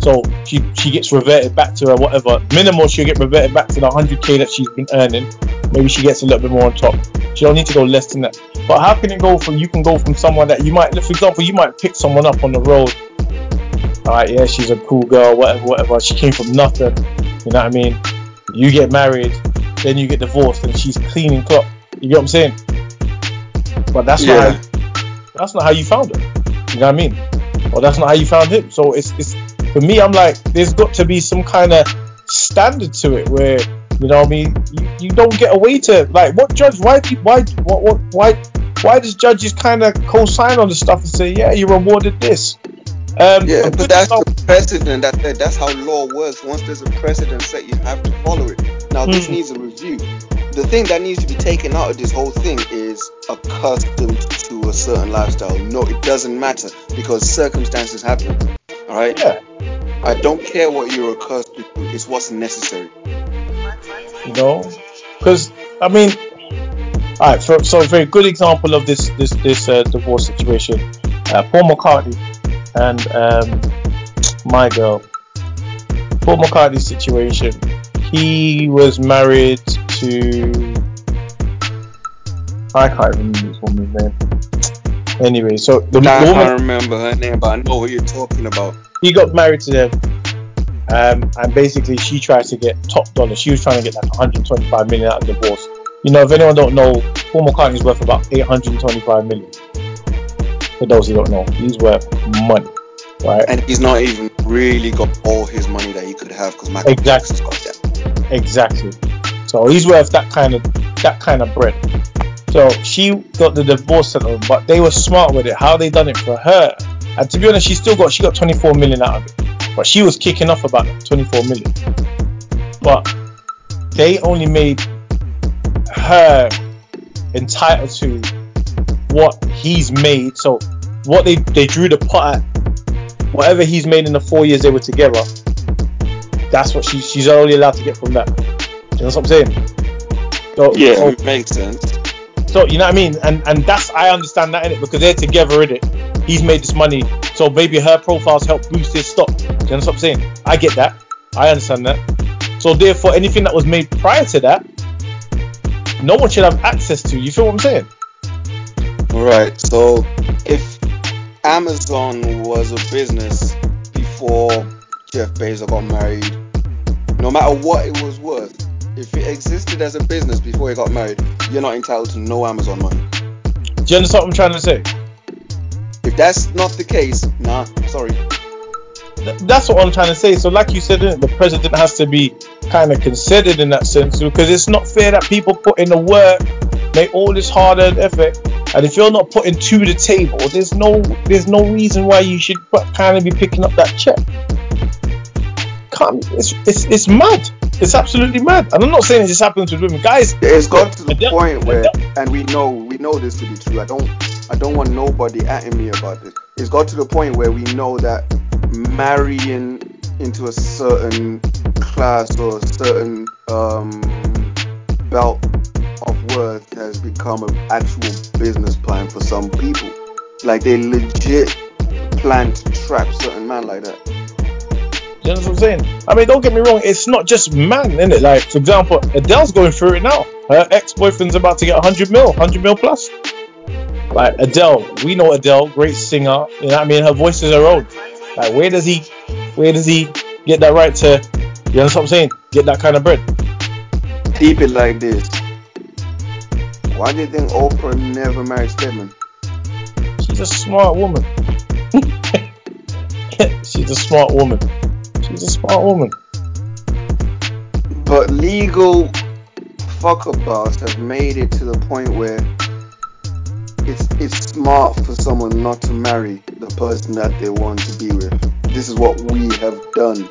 So she she gets reverted back to her whatever minimal. She'll get reverted back to the 100k that she's been earning. Maybe she gets a little bit more on top. She don't need to go less than that. But how can it go from you can go from someone that you might, for example, you might pick someone up on the road. All right, yeah, she's a cool girl, whatever, whatever. She came from nothing. You know what I mean? You get married, then you get divorced, and she's cleaning clock. You get what I'm saying? But that's Yeah. not how, that's not how you found her. You know what I mean? Or that's not how you found him. So it's it's for me. I'm like, there's got to be some kind of standard to it where you know what I mean. You, you don't get away to like what judge? Why do you- why what, what why why does judges kind of co-sign on the stuff and say yeah you rewarded this? Um, Yeah, but that's the precedent. That, that that's how law works. Once there's a precedent set, you have to follow it. Now this Mhm. needs a review. The thing that needs to be taken out of this whole thing is accustomed to a certain lifestyle. No, it doesn't matter because circumstances happen. All right. yeah. I don't care what you're accustomed to. It's what's necessary. you know because i mean all right for, so a very good example of this this this uh, divorce situation uh, paul mccartney and um, my girl paul mccartney's situation he was married to i can't remember this woman's name anyway so the, the I can't remember her name, but I know who you're talking about. he got married to them um, and basically she tried to get top dollar she was trying to get like 125 million out of the divorce you know if anyone don't know paul mccartney's worth about 825 million for those who don't know he's worth money right And he's not even really got all his money that he could have because Michael Exactly. Jackson's got that. exactly so he's worth that kind of that kind of bread so she got the divorce settlement but they were smart with it how they done it for her. And to be honest she still got she got 24 million out of it. But she was kicking off about 24 million. But they only made her entitled to what he's made. So what they they drew the pot at whatever he's made in the four years they were together that's what she, she's only allowed to get from that. You know what I'm saying? So, Yeah, so it makes sense. So you know what I mean, and and that's I understand that in it because they're together in it. He's made this money, so maybe her profiles help boost his stock. You understand what I'm saying? I get that. I understand that. So therefore, anything that was made prior to that, no one should have access to. You feel what I'm saying? Right. So if Amazon was a business before Jeff Bezos got married, no matter what it was worth, if it existed as a business before he got married, you're not entitled to no Amazon money. Do you understand what I'm trying to say? If that's not the case, nah, sorry. Th- That's what I'm trying to say. So, like you said, the president has to be kind of considered in that sense because it's not fair that people put in the work, make all this hard-earned effort, and if you're not putting to the table, there's no there's no reason why you should kind of be picking up that check. Can't it's it's it's mad. It's absolutely mad. And I'm not saying this happens with women, guys. It's got to the point where, and we know we know this to be true. I don't I don't want nobody atting me about this. It's got to the point where we know that marrying into a certain class or a certain um, belt of worth has become an actual business plan for some people. Like they legit plan to trap certain man like that. You know what I'm saying? I mean, don't get me wrong. It's not just man, is it? Like, for example, Adele's going through it now. Her ex-boyfriend's about to get 100 mil, 100 mil plus. Like Adele, we know Adele, great singer. You know what I mean? Her voice is her own. Like, where does he, where does he get that right to? You know what I'm saying? Get that kind of bread. Keep it like this. Why do you think Oprah never married Stedman? She's a smart woman. She's a smart woman. She's a smart woman. But legal fuckabouts have made it to the point where it's it's smart for someone not to marry the person that they want to be with. This is what we have done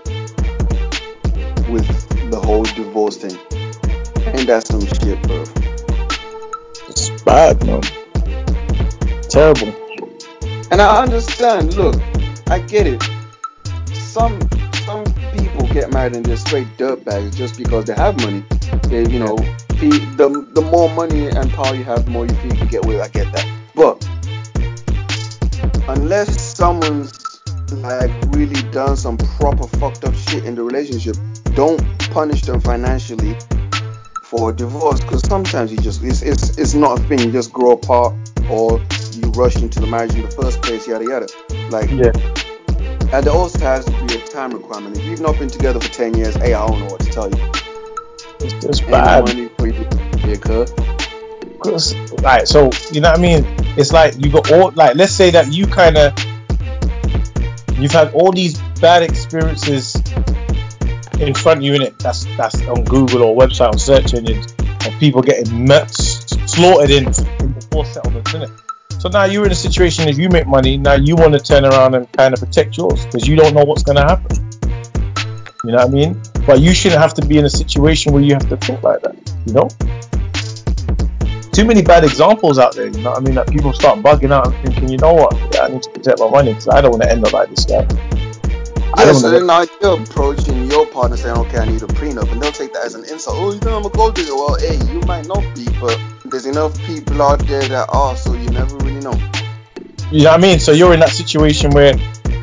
with the whole divorce thing. And that's some shit, bro? It's bad, man. Terrible. And I understand. Look, I get it. Some people get married and they're straight dirtbags just because they have money. They, you know, the the more money and power you have, the more you feel you can get away. I get that. But unless someone's like really done some proper fucked up shit in the relationship, don't punish them financially for divorce because sometimes you just it's, it's it's not a thing. You just grow apart or you rush into the marriage in the first place, yada yada. Like Yeah. And there also has to be a time requirement. If you've not been together for ten years, hey, I don't know what to tell you. It's just Ain't bad. no money for you, yeah, cuz. Cause, like, so you know what I mean? It's like you got all like, let's say that you kind of you've had all these bad experiences in front of you in it. That's that's on Google or website or search engines of people getting met, slaughtered in, in before settlements, innit? So now you're in a situation if you make money, now you want to turn around and kind of protect yours because you don't know what's going to happen. You know what I mean? But you shouldn't have to be in a situation where you have to think like that. You know? too many bad examples out there. You know what I mean? That people start bugging out and thinking, you know what? Yeah, I need to protect my money because I don't want to end up like this guy. I Yeah, don't so then now you're approaching your partner saying, okay, I need a prenup, and they'll take that as an insult. Oh, you think I'm a gold digger? Well, hey, you might not be, but there's enough people out there that are, so you never really know. You know what I mean? So you're in that situation where,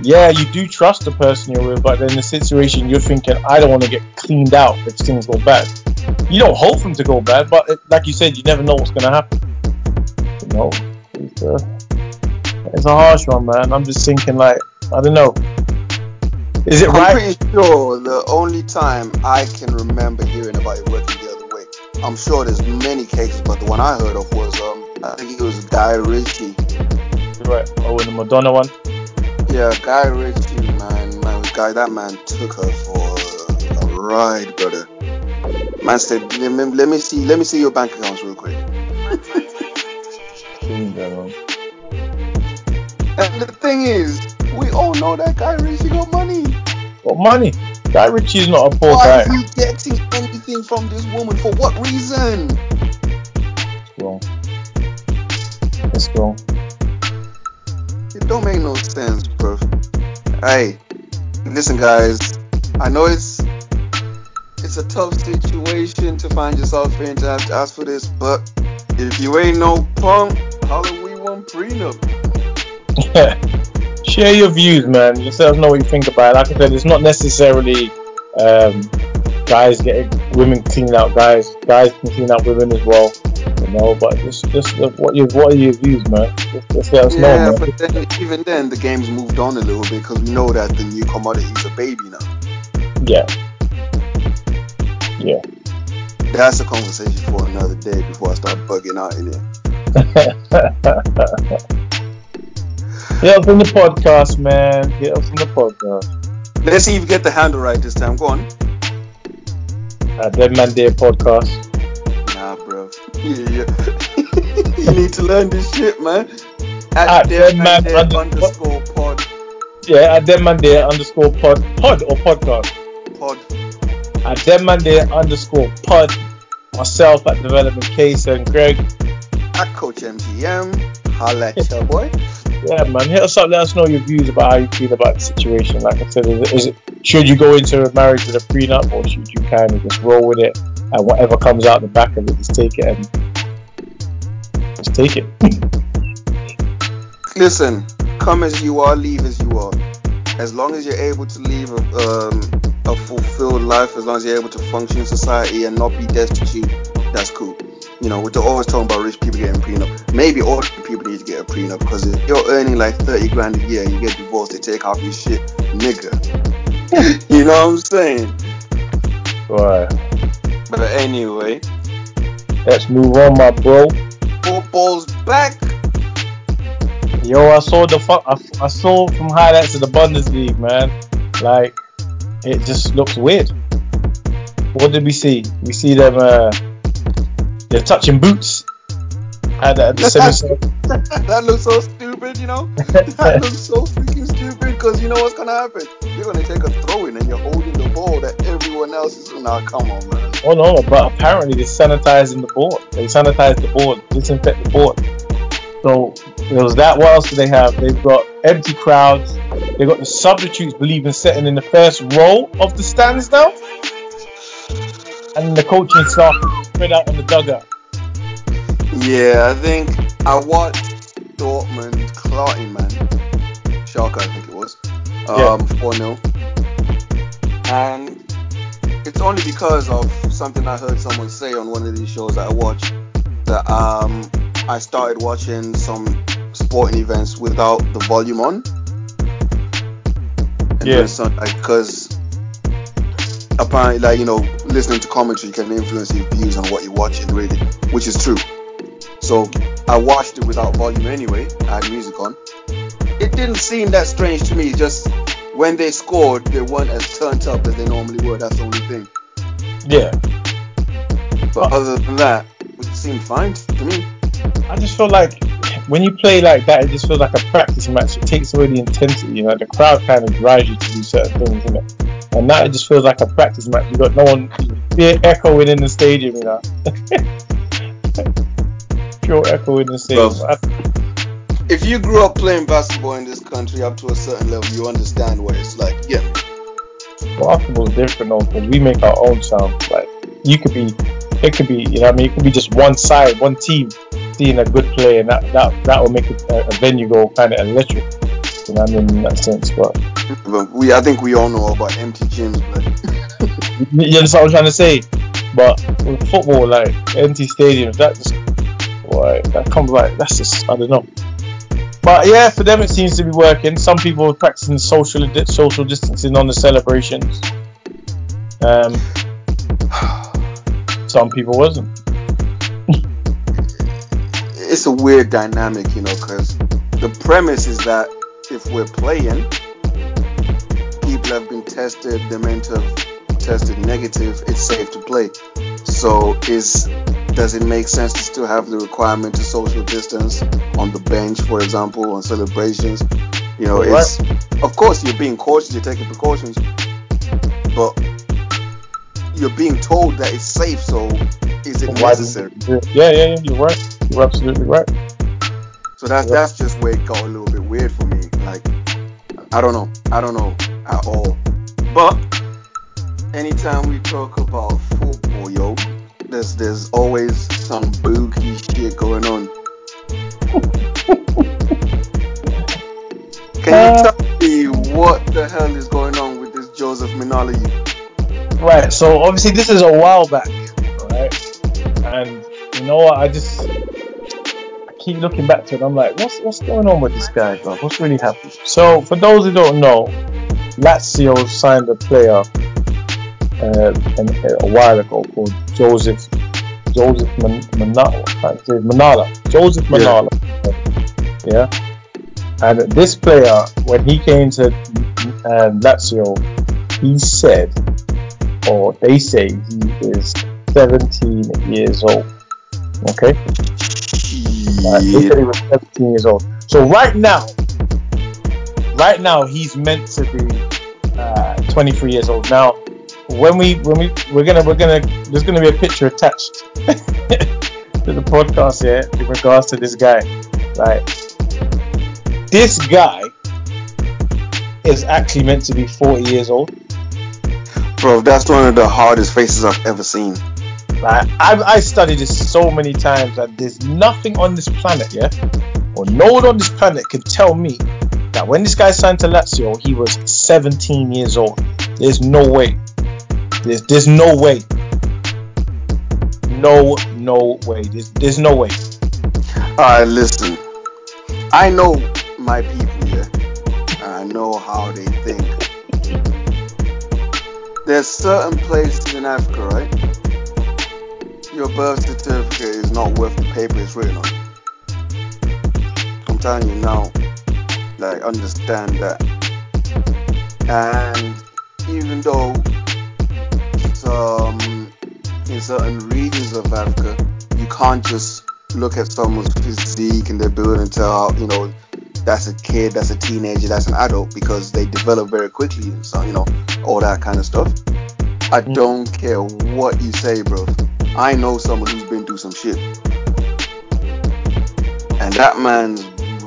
yeah, you do trust the person you're with, but then in the situation you're thinking, I don't want to get cleaned out if things go bad. You don't hope them to go bad, but it, like you said, you never know what's going to happen. You know, it's, uh, it's a harsh one, man. I'm just thinking, like, I don't know. Is it I'm right? pretty sure the only time I can remember hearing about it working the other way, I'm sure there's many cases, but the one I heard of was, um, I think it was Guy Ritchie. Right. Oh, and the Madonna one. Yeah, Guy Ritchie, man, man, guy, that man took her for a ride, brother. Man said, let me, see, let me see your bank accounts real quick. And the thing is, we all know that Guy Ritchie got money. What money? Guy Ritchie's not a poor Why guy. is he getting anything from this woman? For what reason? Wrong. It's wrong. It don't make no sense, bro. Hey, listen, guys. I know it's it's a tough situation to find yourself in to have to ask for this, but if you ain't no punk, how do we want prenup? Share your views, man. Just let us know what you think about it. Like I said, it's not necessarily um, guys getting women cleaning out guys. Guys can clean out women as well. You know, but just just what your what are your views, man? Just, just let us know, Yeah, man. but then even then the game's moved on a little bit because we know that the new commodity is a baby now. Yeah. Yeah. That's a conversation for another day before I start bugging out in it. Hit us on the podcast, man. Get us on the podcast. Let's see if you get the handle right this time. Go on. Uh, Dead Man Day podcast. Nah, bro. Yeah, yeah. you need to learn this shit, man. At At Dead Dead Man under- underscore pod Yeah, at Dead Man Day underscore pod pod or podcast. pod. At Dead Man Day underscore pod. Myself at Development Case and Greg. At Coach MGM. Holla at your boy. Yeah, man. Hit us up. Let us know your views about how you feel about the situation. Like I said, is it, should you go into a marriage with a prenup or should you kind of just roll with it and whatever comes out the back of it, just take it and just take it. Listen, come as you are, leave as you are. As long as you're able to live a, um, a fulfilled life, as long as you're able to function in society and not be destitute, that's cool. You know, we're always talking about rich people getting prenup. Maybe all people need to get a prenup because if you're earning like 30 grand a year and you get divorced, they take half your shit, nigga. you know what I'm saying? Right. But anyway, Let's move on, my bro. football's back. Yo, I saw the fu- I, I saw from highlights of the Bundesliga, man. Like, it just looks weird. What did we see? We see them. Uh, they're touching boots. That at the that looks so stupid, you know. that looks so freaking stupid because you know what's gonna happen. You're gonna take a throw in and you're holding the ball that everyone else is. Now, come on, man. Oh no, but apparently they're sanitizing the board. They sanitize the board, disinfect the board. So there was that. What else do they have? They've got empty crowds. They've got the substitutes believing sitting in the first row of the stands now. And the coaching staff spread out on the dugout. Yeah, I think I watched Dortmund clotting man. Schalke, I think it was. Um, 4 0. And it's only because of something I heard someone say on one of these shows that I watch that um, I started watching some sporting events without the volume on. And Yeah. Because apparently, like, you know, listening to commentary can influence your views on what you're watching, really, which is true. So I watched it without volume anyway. I had music on. It didn't seem that strange to me. Just when they scored, they weren't as turned up as they normally were. That's the only thing. Yeah. But other than that, it seemed fine to me. I just feel like when you play like that, it just feels like a practice match. It takes away the intensity. You know, the crowd kind of drives you to do certain things, isn't it? And now it just feels like a practice match. You got no one you echoing in the stadium, you know. Pure echo in the stadium. If you grew up playing basketball in this country up to a certain level, you understand what it's like. Yeah. Basketball is different though, because we make our own sound. Like you could be, it could be, you know, what I mean, it could be just one side, one team seeing a good play, and that that that will make a, a venue go kind of electric. What I mean, in that sense. But we, I think we all know about empty gyms, but you understand what I'm trying to say? But with football, like empty stadiums, that just, boy, that comes like that's just, I don't know. But yeah, for them it seems to be working. Some people are practicing social social distancing on the celebrations. Um, some people wasn't. it's a weird dynamic, you know, because the premise is that if we're playing, people have been tested, they're meant tested negative, it's safe to play. So is does it make sense to still have the requirement to social distance on the bench, for example, on celebrations? You know, Right. it's of course you're being cautious, you're taking precautions, but you're being told that it's safe. So is it Why necessary? Yeah, yeah, yeah, you're right. You're absolutely right. So that's that's just where it got a little bit I don't know, I don't know at all. But anytime we talk about football, yo, there's there's always some boogie shit going on. Can Uh, you tell me what the hell is going on with this Joseph Minala? Right. So obviously this is a while back, right? And you know what? I just keep looking back to it. I'm like, what's what's going on with this guy, bro? What's really happening? So for those who don't know, Lazio signed a player uh, an, a while ago called Joseph Joseph Man- Manala. Manala. Joseph Yeah. Manala. Yeah. And this player, when he came to um, Lazio, he said or they say he is 17 years old. Okay? Right, they said he was 17 years old. So right now, right now he's meant to be uh, 23 years old. Now, when we when we we're gonna we're gonna there's gonna be a picture attached to the podcast here in regards to this guy. Right? This guy is actually meant to be 40 years old. Bro, that's one of the hardest faces I've ever seen. Like, I've I studied this so many times that there's nothing on this planet, yeah, or no one on this planet can tell me that when this guy signed to Lazio, he was 17 years old. There's no way. There's there's no way. No, no way. There's there's no way. Alright, listen. I know my people, yeah. And I know how they think. There's certain places in Africa, right? Your birth certificate is not worth the paper it's written on. I'm telling you now, like, understand that. And even though some in certain regions of Africa, you can't just look at someone's physique and their build and tell, you know, that's a kid, that's a teenager, that's an adult because they develop very quickly and so, you know, all that kind of stuff. I Mm. don't care what you say, bro. I know someone who's been through some shit. And that man's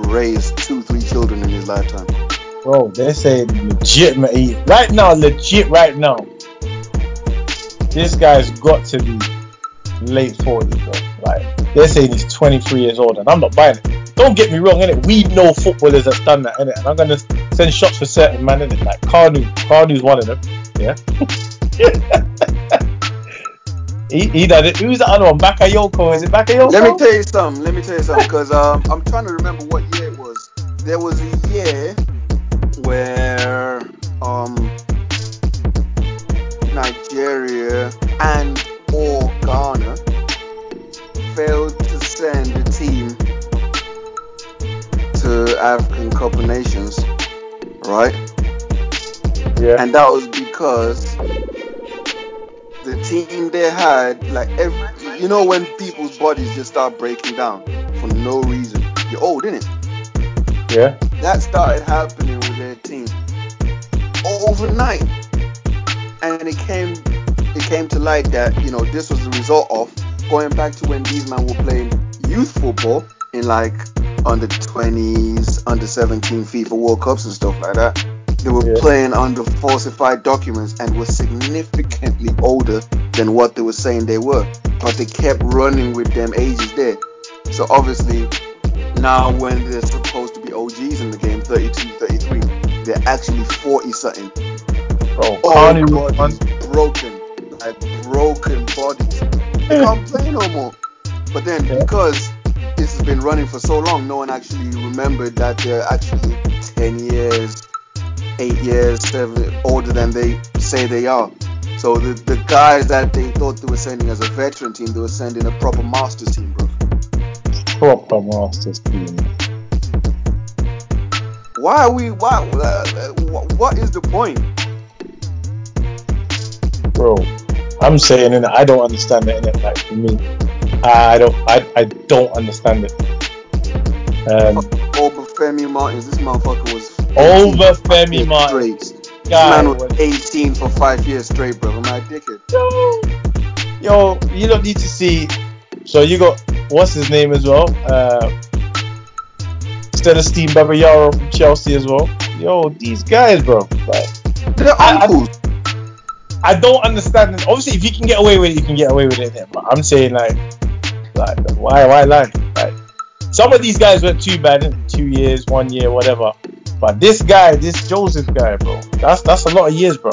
raised two, three children in his lifetime. Bro, they're saying legit, mate. Right now, legit, right now. This guy's got to be late 40s, bro. Like, they're saying he's 23 years old, and I'm not buying it. Don't get me wrong, innit? We know footballers that's done that, innit? And I'm gonna send shots for certain man, innit? Like Kanu. Kanu's one of them. Yeah. he, he done it. Who's the other one? Bakayoko. Is it Bakayoko? Let me tell you something. Let me tell you something, because um, I'm trying to remember what year it was. There was a year where um, Nigeria and or Ghana failed to send a team to African Cup of Nations, right? yeah. and that was because the team they had, like every, you know, when people's bodies just start breaking down for no reason. You're old, innit? yeah. That started happening with their team overnight, and it came, it came to light that you know this was the result of going back to when these men were playing youth football in like under 20s, under 17 FIFA World Cups and stuff like that. They were Yeah. playing under falsified documents and were significantly older than what they were saying they were. But they kept running with them ages there. So obviously, now when they're supposed to be OGs in the game, 32, 33, they're actually 40 something. Bro, All Kanu was one. bodies broken, like broken bodies. They can't play no more. But then Yeah. because this has been running for so long, no one actually remembered that they're actually 10 years, 8 years, 7 older than they say they are. So the, the guys that they thought they were sending as a veteran team, they were sending a proper masters team, bro. proper Masters team. Why are we? Why? Uh, what is the point? bro. I'm saying it. I don't understand it. Like for me, I don't. I, I don't understand it. Um, Obafemi Martins, this motherfucker was 18 Obafemi straight. This man was was 18 for five years straight, bro. Am I dickhead? yo. You don't need to see. So you got what's his name as well? Uh, Celestine Babayaro from Chelsea as well. Yo, these guys, bro. Like, They're I- I- I don't understand. it. Obviously, if you can get away with it, you can get away with it. But I'm saying like, like why, why lie? Like, some of these guys weren't too bad. innit? Two years, one year, whatever. But this guy, this Joseph guy, bro, that's that's a lot of years, bro.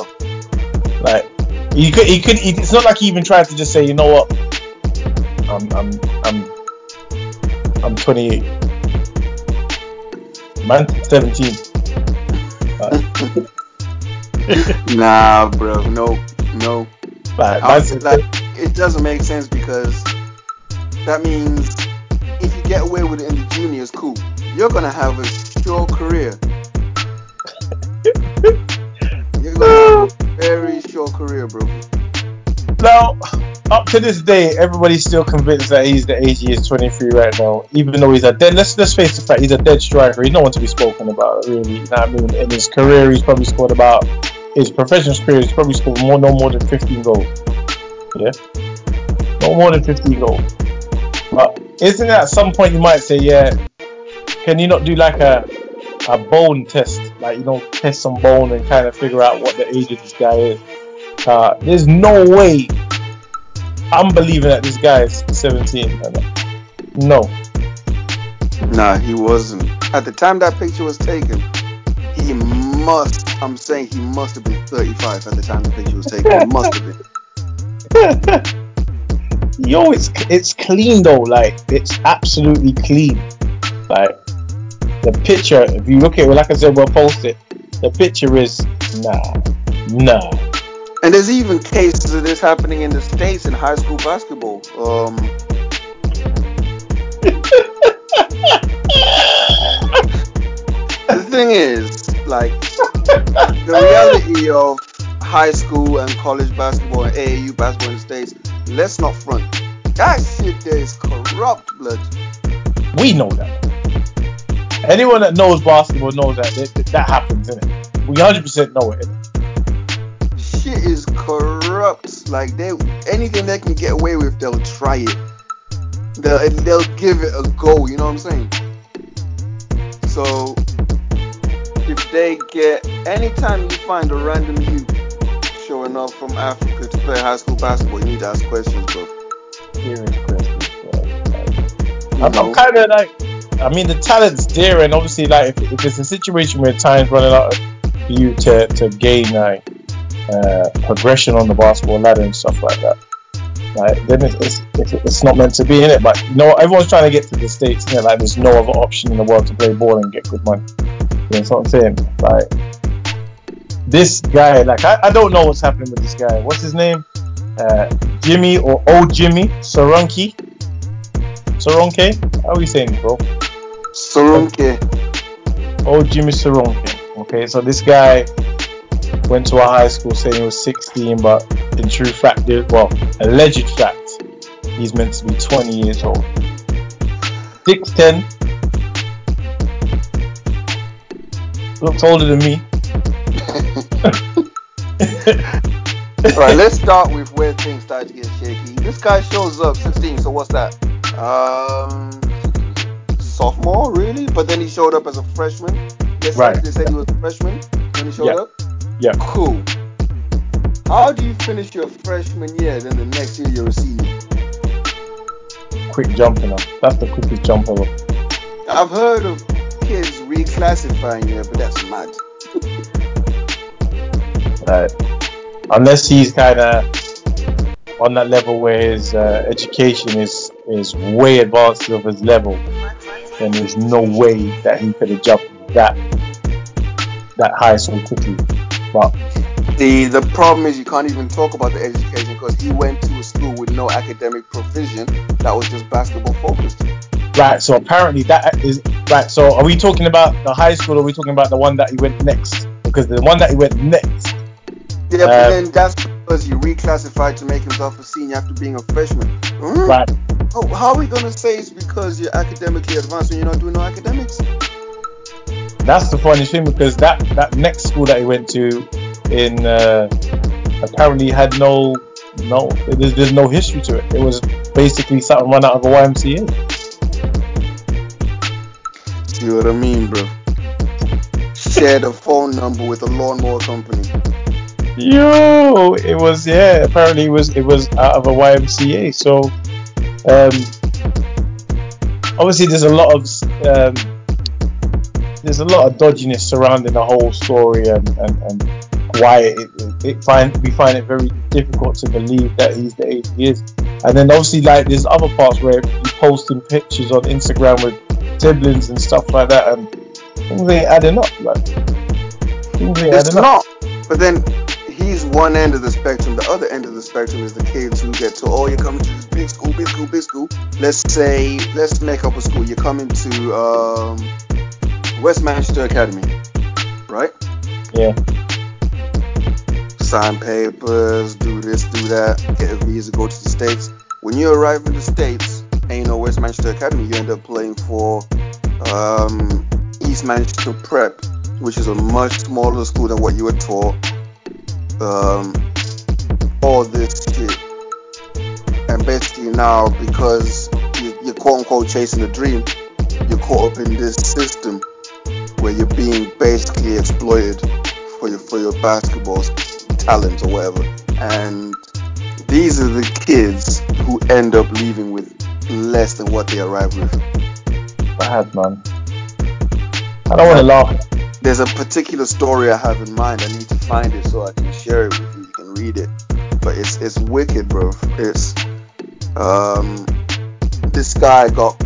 Like, he could, he could. He, it's not like he even tried to just say, you know what, I'm, I'm, I'm, I'm 28. Man, 17. Like, Nah, bro. No, no. like, like, it doesn't make sense because that means if you get away with it in the juniors, cool. You're gonna have a sure career. You're a very short career, bro. Now, up to this day, everybody's still convinced that he's the age he is 23 right now, even though he's a dead. Let's let's face the fact, he's a dead striker. He's no one to be spoken about, really. You know what I mean? In his career, he's probably scored about his professional career. He's probably scored more, no more than 15 goals. Yeah, no more than 15 goals. But isn't it at some point you might say, yeah, can you not do like a a bone test, like you know, test some bone and kind of figure out what the age of this guy is? Uh, there's no way I'm believing that this guy is 17. No. Nah, he wasn't. At the time that picture was taken, he must. I'm saying he must have been 35 at the time the picture was taken. He must have been. Yo, it's it's clean though. Like it's absolutely clean. Like the picture, if you look at it, like I said, we'll post it. The picture is nah, nah. And there's even cases of this happening in the states in high school basketball. Um, the thing is, like, the reality of high school and college basketball and AAU basketball in the states. Let's not front. That shit there is corrupt blood. We know that. Anyone that knows basketball knows that that, that happens, innit? We 100% know it. Innit? Shit is corrupt. Like they, anything they can get away with, they'll try it. They'll, they'll give it a go. You know what I'm saying? So if they get anytime you find a random youth showing up from Africa to play high school basketball, you need to ask questions, bro. Serious questions, bro. I'm, I'm kind of like, I mean, the talent's there, and obviously, like, if, if it's a situation where time's running out for you to, to gain like, uh, progression on the basketball ladder and stuff like that, like, then it's, it's, it's not meant to be in it. But you know, everyone's trying to get to the states, and like, there's no other option in the world to play ball and get good money. You know what I'm saying? Like, this guy, like, I, I don't know what's happening with this guy. What's his name? Uh, Jimmy or old Jimmy Soronki. Soronke? How are we saying bro? Soronke. Old Jimmy Soronke. Okay, so this guy went to a high school saying he was 16, but in true fact, well, alleged fact, he's meant to be 20 years old. 6'10. Looks older than me. Alright, let's start with where things start to get shaky. This guy shows up 16, so what's that? Um, sophomore, really? But then he showed up as a freshman. Yes, Right. They said he was a freshman when he showed Yeah. up. Yeah. Cool. How do you finish your freshman year, then the next year you're a senior? Quick jumper now. That's the quickest jump ever. I've heard of kids reclassifying here, but that's mad. Right. Unless he's kind of on that level where his uh, education is is way advanced of his level, then there's no way that he could have jumped that that high so quickly. But The the problem is you can't even talk about the education because he went to a school with no academic provision that was just basketball focused. right, so apparently that is right. So are we talking about the high school or are we talking about the one that he went next? Because the one that he went next, Yeah, Uh, but then that's because he reclassified to make himself a senior after being a freshman. Hmm? right? How, how are we gonna say it's because you're academically advanced when you're not doing no academics? That's the funny thing because that that next school that he went to in uh, apparently had no no there's, there's no history to it. It was basically something run out of a YMCA. See what I mean, bro? Shared a phone number with a lawnmower company. Yo, it was yeah. Apparently, it was it was out of a YMCA. So, um, obviously, there's a lot of um, there's a lot of dodginess surrounding the whole story, and and, and why it, it, find we find it very difficult to believe that he's the age he is. And then obviously, like there's other parts where he's posting pictures on Instagram with siblings and stuff like that, and things ain't adding up. Like things ain't It's adding up. not. But then he's one end of the spectrum. The other end of the spectrum is the kids who get to, oh, you're coming to this big school, big school, big school. Let's say, let's make up a school. You're coming to um, West Manchester Academy, right? Yeah. Sign papers, do this, do that, get a visa, go to the States. When you arrive in the States, ain't no West Manchester Academy. You end up playing for um, East Manchester Prep, which is a much smaller school than what you were taught. Um, all this shit. And basically now, because you- you're quote unquote chasing a dream, you're caught up in this system where you're being basically exploited for your for your basketball talent or whatever. And these are the kids who end up leaving with less than what they arrived with. Bad man. I don't want to laugh. There's a particular story I have in mind. I need to find it so I can share it with you. You can read it. But it's it's wicked, bro. It's um this guy got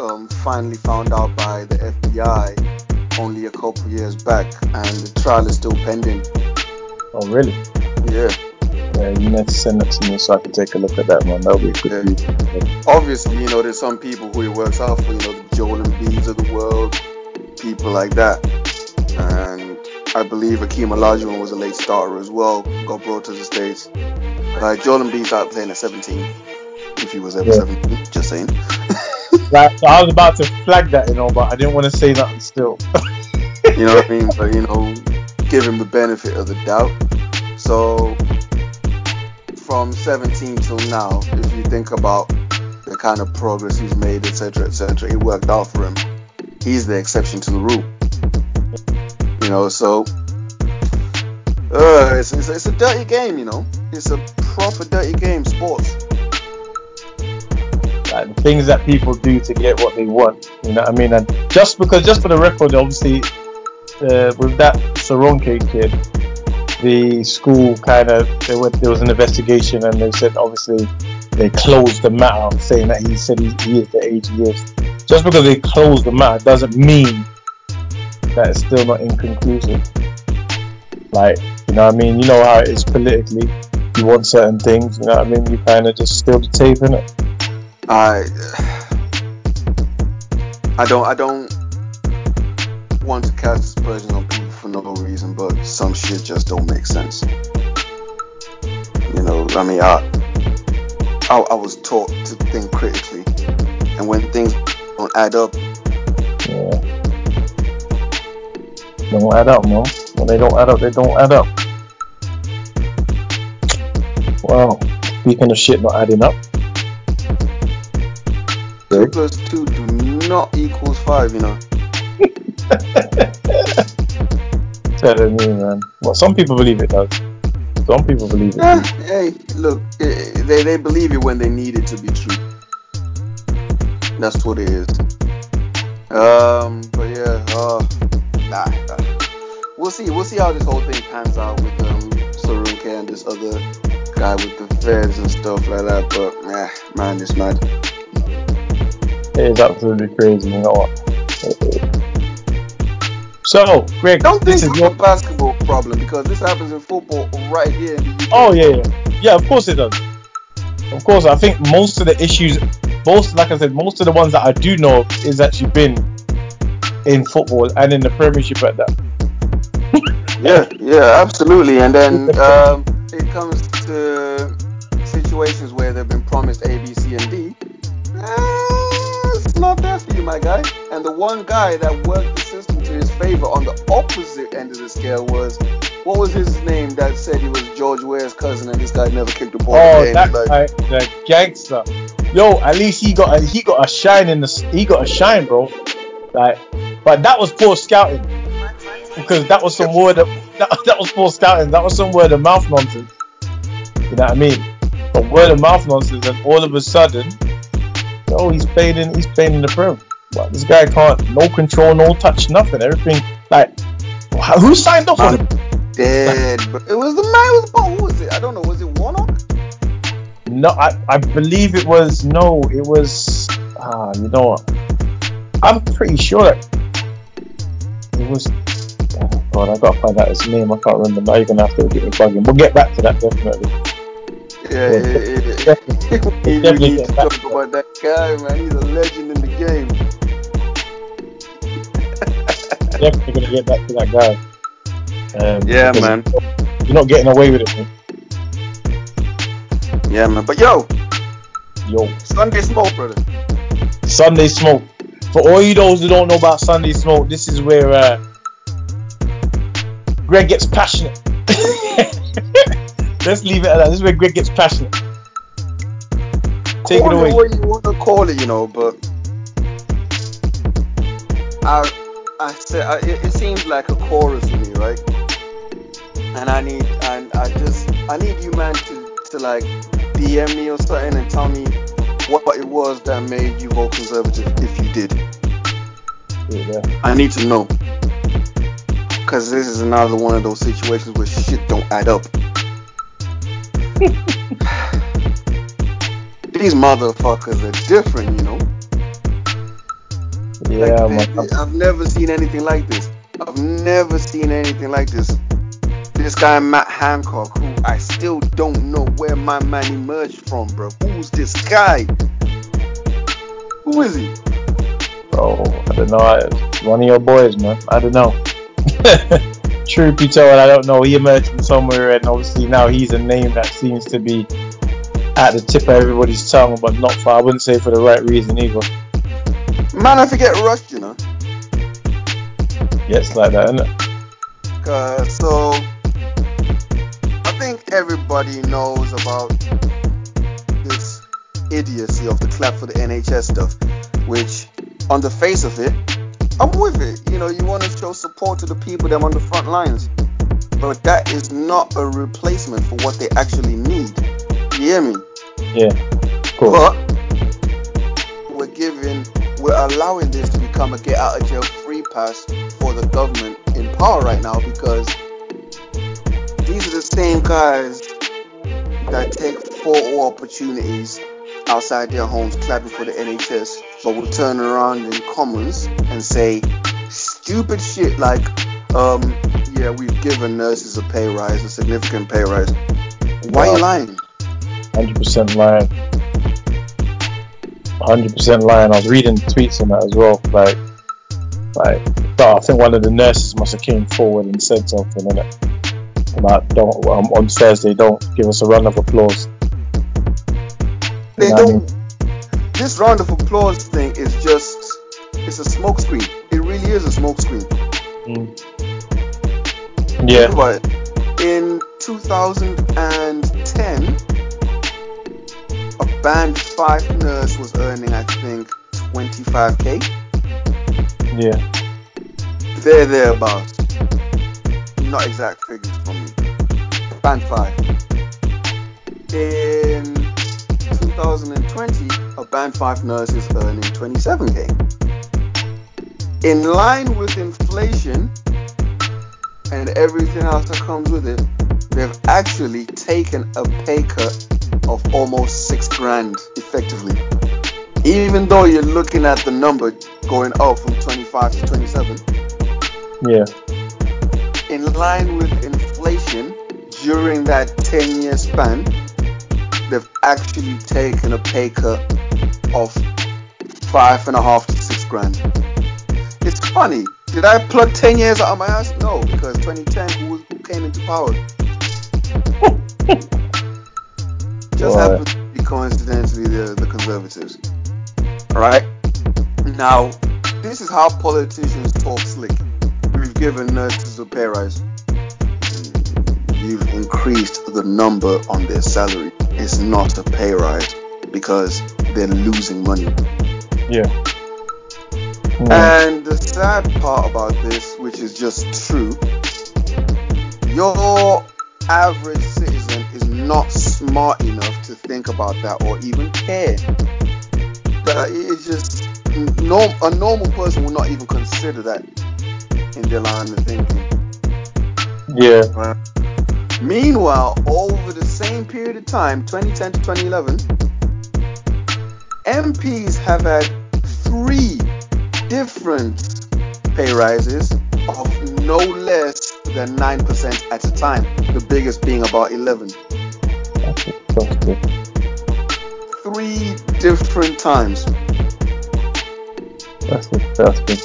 um finally found out by the FBI only a couple years back, and the trial is still pending. Oh, really? Yeah. Yeah, you need to send it to me so I can take a look at that, one. That'll be a good Yeah. obviously, you know, there's some people who he works out for, you know, the Joel Embiids of the world, people like that. And I believe Akeem Olajuwon was a late starter as well, got brought to the States. Uh, Joel Embiid's out playing at 17. if he was ever Yeah. 17. Just saying. Like, I was about to flag that, you know, but I didn't want to say nothing still. You know what I mean? But you know, give him the benefit of the doubt. So from 17 till now, if you think about the kind of progress he's made, etc., etc., it worked out for him. He's the exception to the rule. You know, so uh, it's, it's, it's a dirty game. You know, it's a proper dirty game, sports. like things that people do to get what they want. You know what I mean? And just because, just for the record, obviously, uh, with that Soronke kid, the school kind of there was an investigation, and they said obviously they closed the matter, saying that he said he, he is the age he is. Just because they closed the matter doesn't mean that it's still not inconclusive. Like, you know what I mean? You know how it is politically. You want certain things, you know what I mean? You kind of just steal the tape, innit? I I don't I don't want to cast aspersions on people for no reason, but some shit just don't make sense. You know, I mean, I I, I was taught to think critically, and when things don't add up, Yeah. Don't add up, man. When they don't add up, they don't add up. Wow. Speaking of shit not adding up. two plus two do not equals five. You know, Telling me, man. Well, some people believe it does. Some people believe it. Eh, hey, look, eh, they they believe it when they need it to be true. That's what it is. Um, but yeah, uh, nah, nah. we'll see. We'll see how this whole thing pans out with um Sorunke and this other guy with the feds and stuff like that. But yeah, man, it's mad. It is absolutely crazy, you know what? So, Greg, Don't think this is it's your. a basketball problem because this happens in football right here in the UK. Oh, yeah, yeah. Yeah, of course it does. Of course, I think most of the issues, most, like I said, most of the ones that I do know is actually been in football and in the Premiership at that. Yeah, yeah, absolutely. And then um, it comes to situations where they've been promised A, B, C, and D. It's not there for you, my guy. And the one guy that worked the system to his favor on the opposite end of the scale was, what was his name that said he was George Weah's cousin and this guy never kicked a ball? Oh, in the that guy, the gangster. Yo, at least he got a, he got a shine in the he got a shine, bro. Like, but that was poor scouting because that was some word of that, that was poor scouting. That was some word of mouth nonsense. You know what I mean? But word of mouth nonsense, and all of a sudden, oh he's playing in he's playing in the Prem. But this guy can't no control, no touch, nothing. Everything like who signed off on him? Dead. But it was the man. It was who was it? I don't know. Was it Warnock? No, I, I believe it was no, it was ah, you know what? I'm pretty sure that it was. Oh God, I gotta find out his name. I can't remember. Now you're gonna have to get me bugging. We'll get back to that definitely. Yeah, Yeah. yeah, yeah, yeah. Definitely, need to talk about that guy, man. He's a legend in the game. definitely gonna get back to that guy. Um, Yeah, man. You're not getting away with it, man. Yeah, man. But yo, Yo, Sunday smoke, brother. Sunday smoke. For all you those who don't know about Sunday smoke, this is where uh, Greg gets passionate. Let's leave it at that. This is where Greg gets passionate. Take it away. it what you want to call it, you know. But I, I said, I, it, it seems like a chorus to me, right? And I need, and I just, I need you, man, to, to like DM me or something and tell me what it was that made you vote conservative, if you did. Yeah. I need to know. Cause this is another one of those situations where shit don't add up. These motherfuckers are different, you know. Yeah, Like, I've never seen anything like this. I've never seen anything like this. This guy Matt Hancock, who I still don't know where my man emerged from, bro. Who's this guy? Who is he? Bro, I don't know. I- One of your boys, man. I don't know. Truth be told, I don't know. He emerged from somewhere, and obviously now he's a name that seems to be at the tip of everybody's tongue, but not for I wouldn't say for the right reason either. Man, I forget rushed, you know. Yeah, it's like that, isn't it? Uh, so think everybody knows about this idiocy of the clap for the NHS stuff, which on the face of it, I'm with it. You know, you want to show support to the people that are on the front lines. But that is not a replacement for what they actually need. You hear me? Yeah. Cool. But we're giving, we're allowing this to become a get out of jail free pass for the government in power right now because these are the same guys that take photo opportunities outside their homes clapping for the NHS, but will turn around in Commons and say stupid shit like, um, yeah, we've given nurses a pay rise, a significant pay rise. Why are you lying? Hundred percent lying. Hundred percent lying. I was reading tweets on that as well. Like, like, but I think one of the nurses must have came forward and said something in it about don't um, on Thursday. Don't give us a round of applause. They You know what I don't. This round of applause thing is just, it's a smokescreen. It really is a smokescreen. Mm. Yeah. But. In 2010, a band five nurse was earning, I think, 25k. Yeah. There, thereabouts. Not exact figures from me. Band five. In 2020, a band five nurse is earning 27k. In line with inflation and everything else that comes with it, they've actually taken a pay cut of almost six grand effectively. Even though you're looking at the number going up from 25 to 27, Yeah. in line with inflation during that 10 year span, they've actually taken a pay cut of five and a half to six grand. It's funny. Did I plug 10 years out of my ass? No, because 2010, who, who came into power? Just Right. happened to be coincidentally the, the conservatives. Alright? Now, this is how politicians talk slick. We've given nurses a pay rise. You've increased the number on their salary. It's not a pay rise because they're losing money. Yeah. Mm. And the sad part about this, which is just true, your average citizen is not smart enough to think about that or even care. That it's just no, a normal person will not even consider that in their line of thinking. yeah. Meanwhile, over the same period of time, 2010 to 2011, MPs have had three different pay rises of no less than 9% at a time, the biggest being about 11. That's, that's. Three different times. That's good. That's good.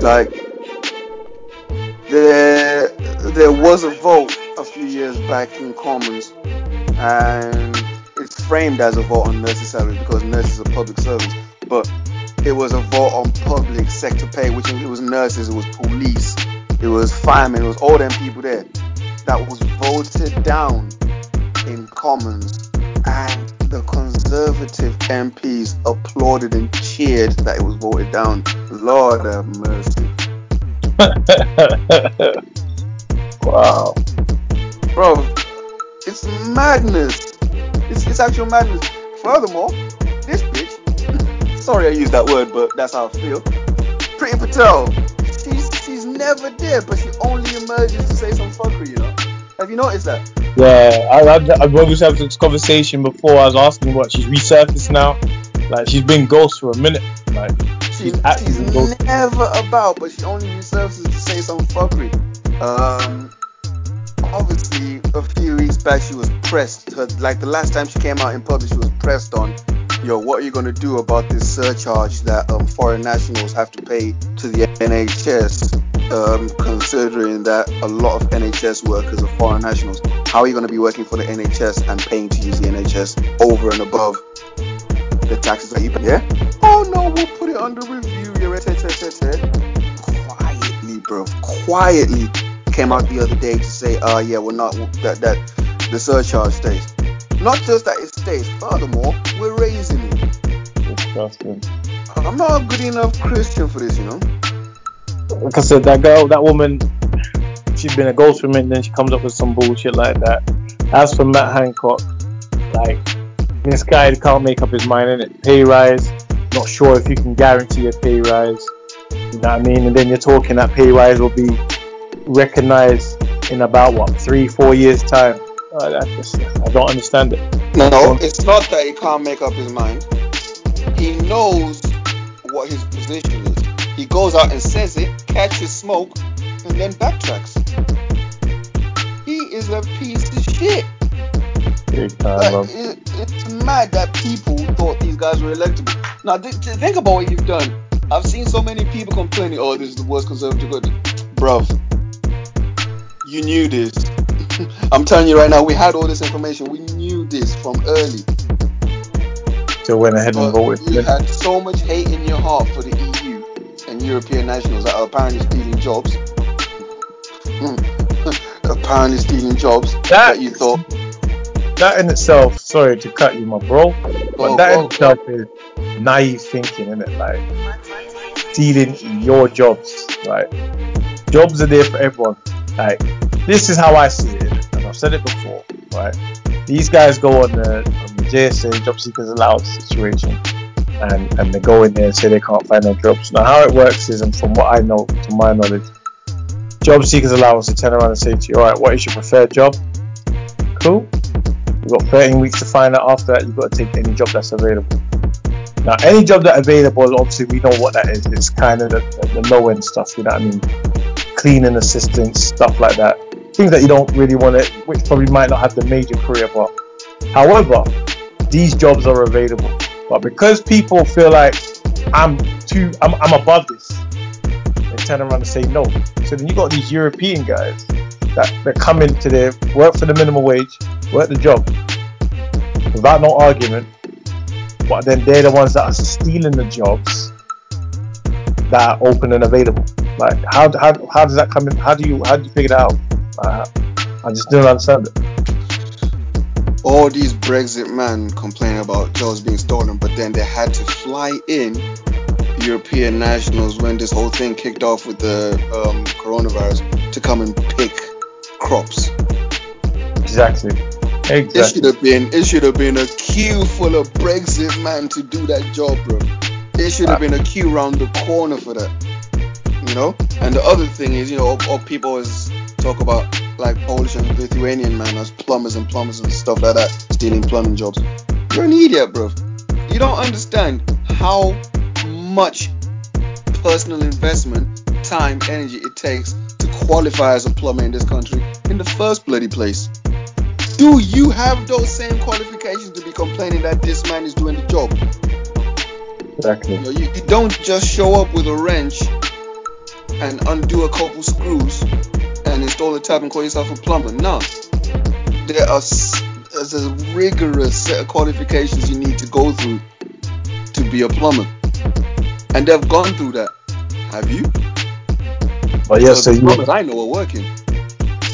Like, there, there was a vote a few years back in Commons, and it's framed as a vote on nurses' salary because nurses are public servants, but it was a vote on public sector pay, which it was nurses, it was police, it was firemen, it was all them people there. That was voted down in Commons, and the Conservative MPs applauded and cheered that it was voted down. Lord have mercy. Wow. Bro, it's madness. It's, it's actual madness. Furthermore, this bitch, sorry I used that word, but that's how I feel. Priti Patel, she's, she's never there, but she only emerges to say some fuckery, you know? Have you noticed that? Yeah, I, I, I've always had this conversation before. I was asking what she's resurfaced now. Like she's been ghost for a minute. Like She, She's actively she's ghost. never about, but she only resurfaces to say some fuckery. Um, obviously, a few weeks back she was pressed. Her, like the last time she came out in public, she was pressed on, yo, what are you gonna do about this surcharge that um, foreign nationals have to pay to the NHS? Um, considering that a lot of NHS workers are foreign nationals. How are you going to be working for the NHS and paying to use the NHS over and above the taxes that you pay? Yeah. Oh no, we'll put it under review. Yeah, quietly, bro. Quietly came out the other day to say, uh, yeah, we're not that that the surcharge stays. Not just that it stays. Furthermore, we're raising it. Disgusting. I'm not a good enough Christian for this, you know. Like I said, that girl, that woman, she's been a ghost for a minute, then she comes up with some bullshit like that. As for Matt Hancock, like this guy can't make up his mind in it. Pay rise, not sure if you can guarantee a pay rise. You know what I mean? And then you're talking that pay rise will be recognized in about what three, four years time. Uh, just, I don't understand it. No, it's not that he can't make up his mind. He knows what his position is. He goes out and says it, catches smoke, and then backtracks. He is a piece of shit. Big Time, like, it's mad that people thought these guys were electable. Now, th- think about what you've done. I've seen so many people complaining, oh, this is the worst conservative. government." Bruv, you knew this. I'm telling you right now, we had all this information. We knew this from early. Still went ahead and voted. You had so much hate in your heart for the EU and European nationals that are apparently stealing jobs. Hmm. apparently stealing jobs that, that, you thought. That in itself, sorry to cut you, my bro, but oh, that in itself is naive thinking, isn't it? Like stealing your jobs, right? Jobs are there for everyone. Like this is how I see it, and I've said it before, right? These guys go on the, on the JSA job seekers allowance situation, and and they go in there and say they can't find no jobs. Now how it works is, and from what I know, to my knowledge, job seekers allowance to turn around and say to you, all right, what is your preferred job? Cool. You've got 13 weeks to find out. After that, you've got to take any job that's available. Now, any job that's available, obviously, we know what that is. It's kind of the, the low end stuff, you know what I mean? Cleaning assistants, stuff like that. Things that you don't really want to, which probably might not have the major career path. However, these jobs are available. But because people feel like I'm too, I'm, I'm above this, they turn around and say no. So then you got these European guys that, that come into there, work for the minimum wage, work the job without no argument, but then they're the ones that are stealing the jobs that are open and available. Like, how, how, how does that come in? How do you how do you figure that out? Uh, I just don't understand it. All these Brexit men complain about jobs being stolen, but then they had to fly in European nationals when this whole thing kicked off with the um, coronavirus to come and pick crops. Exactly. Exactly. It should have been it should have been a queue full of Brexit man to do that job, bro. It should have ah. been a queue round the corner for that. You know? And the other thing is, you know, all, all people always talk about like Polish and Lithuanian man as plumbers and plumbers and stuff like that, stealing plumbing jobs. You're an idiot, bro. You don't understand how much personal investment, time, energy it takes to qualify as a plumber in this country in the first bloody place. Do you have those same qualifications to be complaining that this man is doing the job? Exactly. You, know, you, you don't just show up with a wrench and undo a couple screws and install a tap and call yourself a plumber. No. There are there's a rigorous set of qualifications you need to go through to be a plumber. And they've gone through that. Have you? But yes, so, so you I know are working.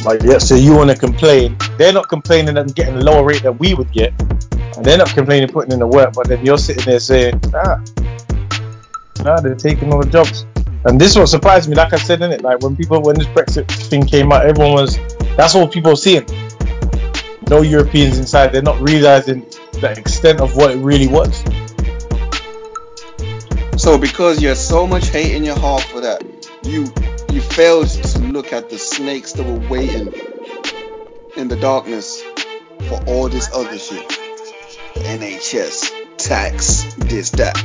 Like, yeah, so you want to complain? They're not complaining that getting a lower rate than we would get, and they're not complaining putting in the work. But then you're sitting there saying, ah, nah, they're taking all the jobs. And this is what surprised me. Like I said in it, like when people when this Brexit thing came out, everyone was that's all people seeing. No Europeans inside. They're not realizing the extent of what it really was. So because you have so much hate in your heart for that, you you failed to look at the snakes that were waiting in the darkness for all this other shit. NHS, tax, this, that.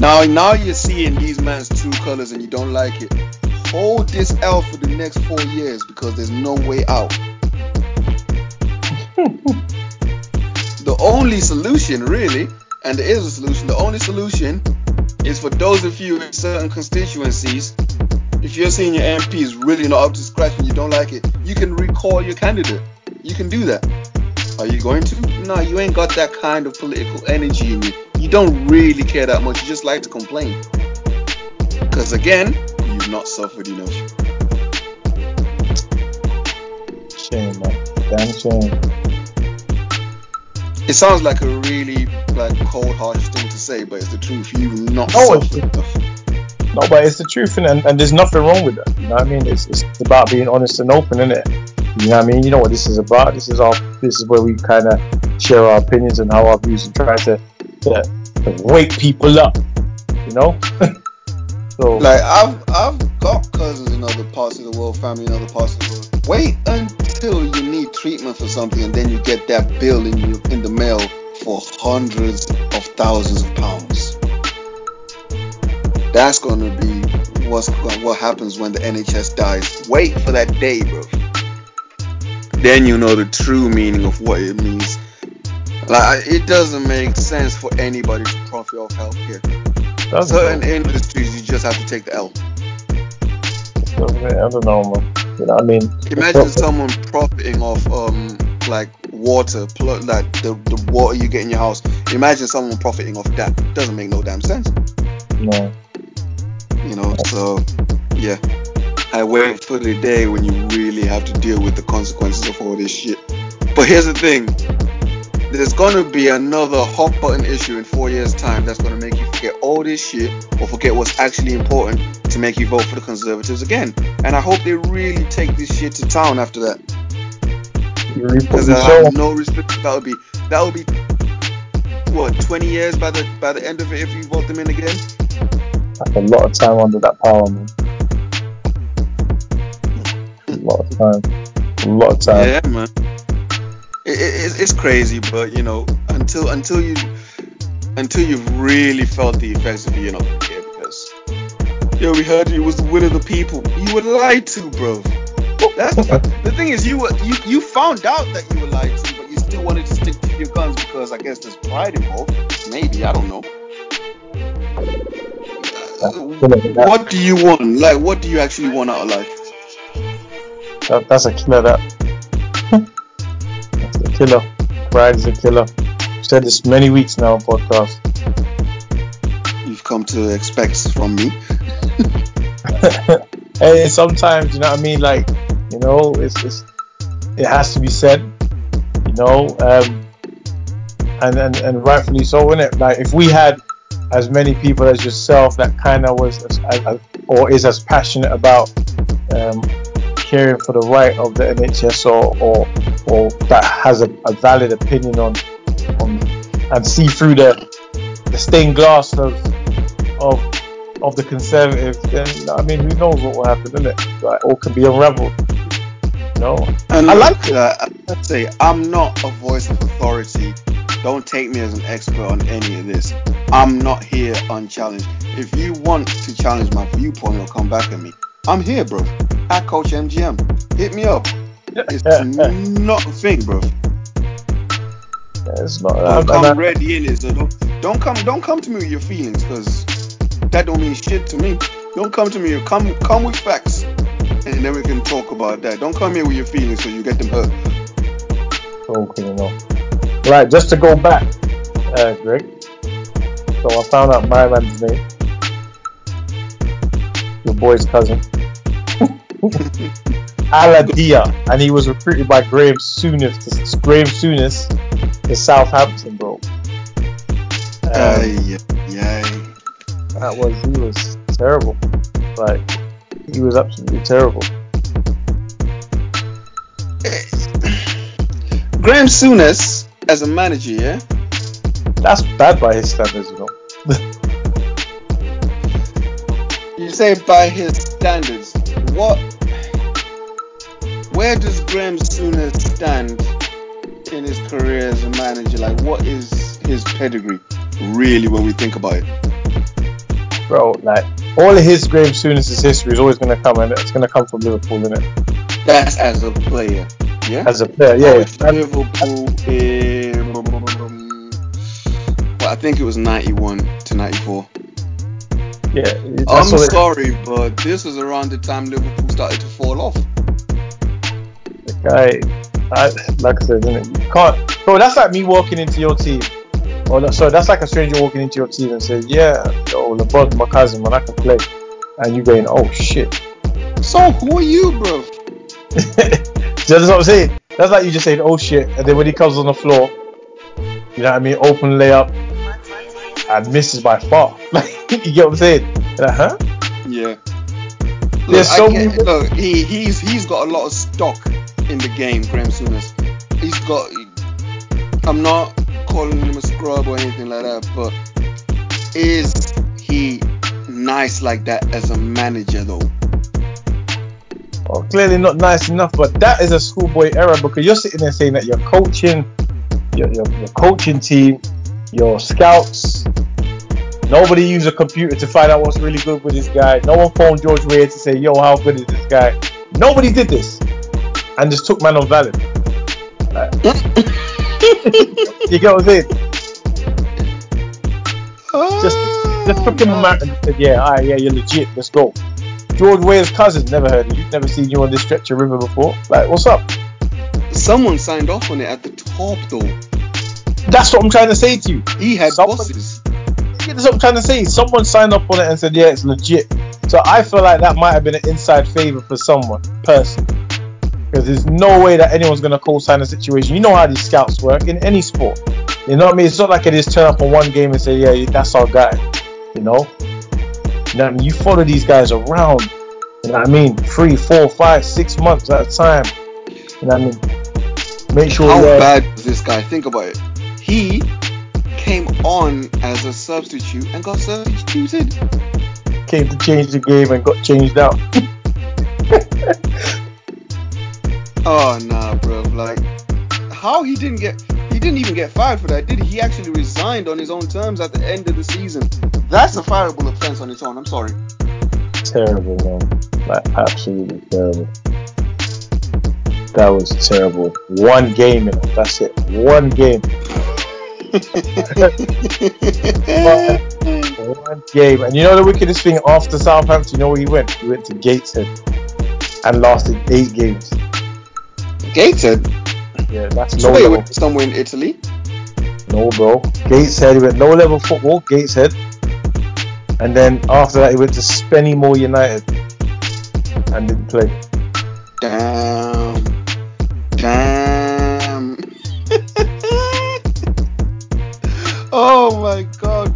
Now, now you're seeing these man's true colors and you don't like it. Hold this L for the next four years because there's no way out. the only solution, really, and there is a solution, the only solution is for those of you in certain constituencies If you're seeing your MP is really not up to scratch and you don't like it, you can recall your candidate. You can do that. Are you going to? No, you ain't got that kind of political energy in you. You don't really care that much. You just like to complain. Because again, you've not suffered enough. Shame, man. Damn shame. It sounds like a really like cold, harsh thing to say, but it's the truth. You've not No. No, but it's the truth, and, and there's nothing wrong with that. You know what I mean? It's, it's about being honest and open, isn't it? You know what I mean? You know what this is about. This is our. This is where we kind of share our opinions and how our views and try to, to, to wake people up. You know? so Like I've I've got cousins in other parts of the world, family in other parts of the world. Wait until you need treatment for something, and then you get that bill in your, in the mail for hundreds of thousands of pounds. That's gonna be what's what happens when the NHS dies. Wait for that day, bro. Then you know the true meaning of what it means. Like it doesn't make sense for anybody to profit off healthcare. that's Certain industries, you just have to take the L. I don't know, man. You know what I mean? Imagine someone profiting off um like water, pl- like the, the water you get in your house. Imagine someone profiting off that. Doesn't make no damn sense, No. you know. So yeah, I wait for the day when you really have to deal with the consequences of all this shit. But here's the thing. There's gonna be another hot button issue in four years' time that's gonna make you forget all this shit or forget what's actually important to make you vote for the Conservatives again. And I hope they really take this shit to town after that. Because I have no respect. That would be that would be what 20 years by the by the end of it if you vote them in again. That's a lot of time under that power, man. A lot of time. A lot of time. Yeah, man. It, it, it's- crazy, but you know, until until you until you've really felt the effects of being you're not gonna because yo, we heard it was the will of the people. You were lied to, bro. That's the, thing is, you were you you found out that you were lied to, but you still wanted to stick to your guns because I guess there's pride involved. Maybe I don't know. What do you want? Like, what do you actually want out of life? That, that's a killer. That. A killer. Pride is a killer. I've said this many weeks now on podcast. You've come to expect from me. hey, sometimes you know what I mean. Like, you know, it's, it's it has to be said. You know, um, and and and rightfully so, is it? Like, if we had as many people as yourself that kind of was as, as, or is as passionate about um, caring for the right of the NHS or or, or that has a, a valid opinion on on and see through the the stained glass of of of the conservatives, then I mean, who knows what will happen, isn't it? Like, all can be unraveled. You know, And I like it. uh, I'd say I'm not a voice of authority. Don't take me as an expert on any of this. I'm not here unchallenged. If you want to challenge my viewpoint or come back at me, I'm here, bro. At Coach MGM, hit me up. It's not a thing, bro. it's not. I'll Uh, and come I- ready in it. So don't don't come don't come to me with your feelings, cause that don't mean shit to me. Don't come to me. Come come with facts, and then we can talk about that. Don't come here with your feelings, so you get them hurt. Okay, you know. Right, just to go back, uh, Greg. So I found out my man's name. Your boy's cousin. Ali Dia, and he was recruited by Graham Souness. To, Graham Souness to Southampton, bro. Um, Ay, yay. that was he was terrible. Like he was absolutely terrible. Graham Souness as a manager, yeah. That's bad by his standards, you know. You say by his standards. What? Where does Graham Souness stand in his career as a manager? Like, what is his pedigree, really, when we think about it? Bro, like all of his Graham Souness's history is always gonna come and it's gonna come from Liverpool, innit? That's as a player, yeah. As a player, yeah. With Liverpool in, well, I think it was 91 to 94. Yeah, I'm sorry, it, but this was around the time Liverpool started to fall off. Guy, I, like I said, you can't, bro. That's like me walking into your team. Or so that's like a stranger walking into your team and saying, "Yeah, yo, LeBron's my cousin, man, I can play," and you going, "Oh shit." So who are you, bro? That's what I'm saying. That's like you just saying, "Oh shit," and then when he comes on the floor, you know what I mean? Open layup and misses by far. you get what I'm saying? Like, huh? Yeah. Look, There's so get, many... look, he he's he's got a lot of stock in the game, Graeme Souness. He's got. I'm not calling him a scrub or anything like that, but is he nice like that as a manager though? Well, clearly not nice enough, but that is a schoolboy error because you're sitting there saying that you're coaching, your, your, your coaching team, your scouts. Nobody used a computer to find out what's really good with this guy. No one phoned George Weah to say, yo, how good is this guy? Nobody did this. And just took man on valid. you get what I'm saying? Just, just him a and said, yeah, all right, yeah, you're legit. Let's go. George Weah's cousin, never heard of you, never seen you on this stretch of river before. Like, what's up? Someone signed off on it at the top, though. That's what I'm trying to say to you. He had bosses. That's what I'm trying to say. Someone signed up on it and said, yeah, it's legit. So I feel like that might have been an inside favor for someone, personally. Because there's no way that anyone's going to co-sign a situation. You know how these scouts work in any sport. You know what I mean? It's not like it is turn up on one game and say, yeah, that's our guy. You know? You know I mean? You follow these guys around. You know what I mean? Three, four, five, six months at a time. You know what I mean? Make sure. How bad is this guy? Think about it. He came on as a substitute and got substituted. Came to change the game and got changed out. oh nah, bro. Like, how he didn't get he didn't even get fired for that, did he? He actually resigned on his own terms at the end of the season. That's a fireable offense on its own. I'm sorry. Terrible, man. Like absolutely terrible. That was terrible. One game, know, that's it. One game. One game. And you know the wickedest thing after Southampton, you know where he went? He went to Gateshead and lasted eight games. Gateshead? Yeah, that's so low level. Somewhere in Italy? No, bro. Gateshead, he went low level football, Gateshead. And then after that, he went to Spennymoor United and didn't play. Damn. Oh my god.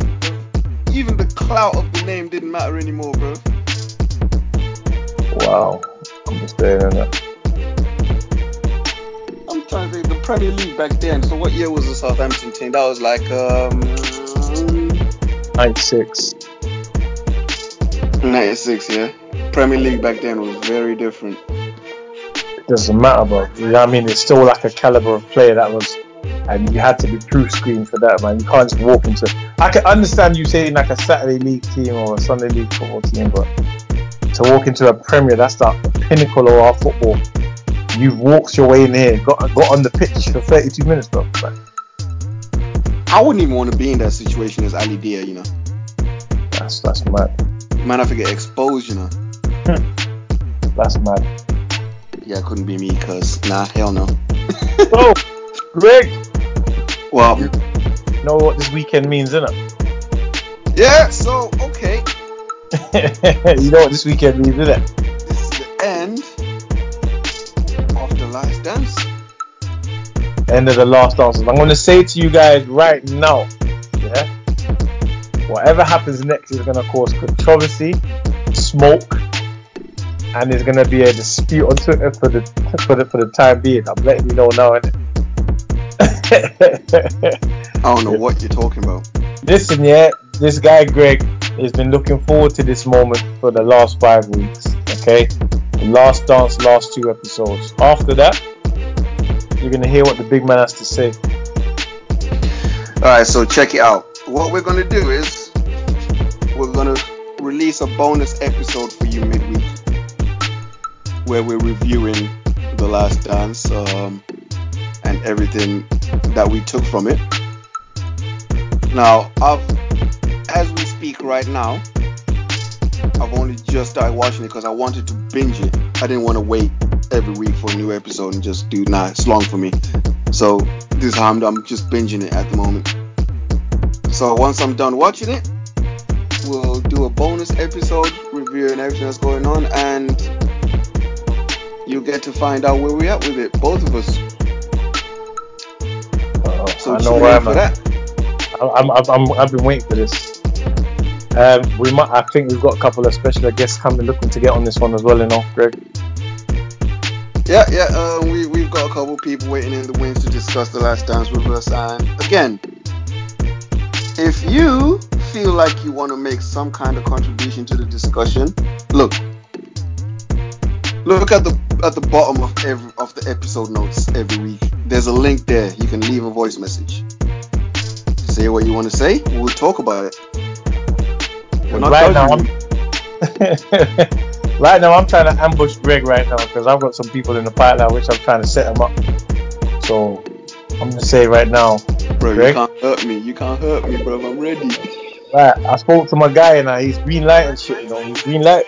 Even the clout of the name didn't matter anymore, bro. Wow. I'm just saying that. I'm trying to think the Premier League back then. So what year was the Southampton team? That was like um 96. 96, yeah. Premier League back then was very different. It doesn't matter, bro. You know what I mean? It's still like a caliber of player that was, and you had to be proof screen for that, man. You can't just walk into. I can understand you saying like a Saturday league team or a Sunday league football team, but to walk into a Premier, that's the pinnacle of our football. You've walked your way in here, got got on the pitch for 32 minutes, bro. Like, I wouldn't even want to be in that situation as Ali Dia, you know. That's that's mad. Man, have to get exposed, you know. Hmm. That's mad. Yeah, couldn't be me, cause nah, hell no. oh, Greg. Well, you know what this weekend means, innit? Yeah. So okay. you know what this weekend means, innit? This is the end of the last dance. End of the last dance. I'm gonna say to you guys right now, yeah. Whatever happens next is gonna cause controversy, smoke, and there's gonna be a dispute on Twitter for the for the for the time being. I'm letting you know now. I don't know what you're talking about. Listen, yeah, this guy Greg has been looking forward to this moment for the last five weeks. Okay, the last dance, last two episodes. After that, you're gonna hear what the big man has to say. All right, so check it out. What we're gonna do is we're gonna release a bonus episode for you midweek where we're reviewing The Last Dance um, and everything that we took from it. Now, I've, as we speak right now, I've only just started watching it because I wanted to binge it. I didn't want to wait every week for a new episode and just do nah, it's long for me. So this is how I'm, I'm just binging it at the moment. So once I'm done watching it, we'll do a bonus episode reviewing everything that's going on, and you get to find out where we're at with it, both of us. So I know where I'm for at. that. I'm, I'm, I'm, I've been waiting for this. Um, we might. I think we've got a couple of special guests coming, looking to get on this one as well. You know, Greg. Yeah, yeah. Uh, we we've got a couple of people waiting in the wings to discuss the last dance with us. And again, if you feel like you want to make some kind of contribution to the discussion, look, look at the at the bottom of every of the episode notes every week. There's a link there. You can leave a voice message. Say what you want to say. We'll talk about it. Not right now, I'm right now I'm trying to ambush Greg right now because I've got some people in the pipeline which I'm trying to set them up. So I'm gonna say right now, bro, you can't hurt me. You can't hurt me, bro. I'm ready. right? I spoke to my guy and uh, he's green light and shit. You know, he's green light.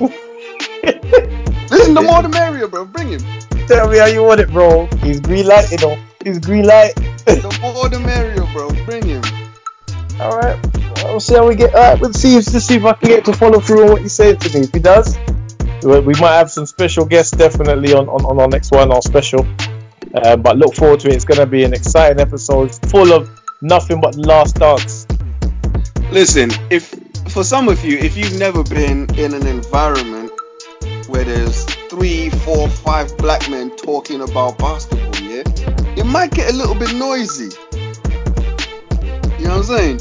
Listen, the more the merrier, bro. Bring him. Tell me how you want it, bro. He's green light. You know, he's green light. The more the merrier, bro. Bring him. All right. We'll see how we get. All right, we'll see if let's see if I can get to follow through on what you say to me. If he does, we might have some special guests definitely on on, on our next one, our special. Uh, but look forward to it. It's gonna be an exciting episode, full of nothing but last dance. Listen, if for some of you, if you've never been in an environment where there's three, four, five black men talking about basketball, yeah, it might get a little bit noisy. You know what I'm saying?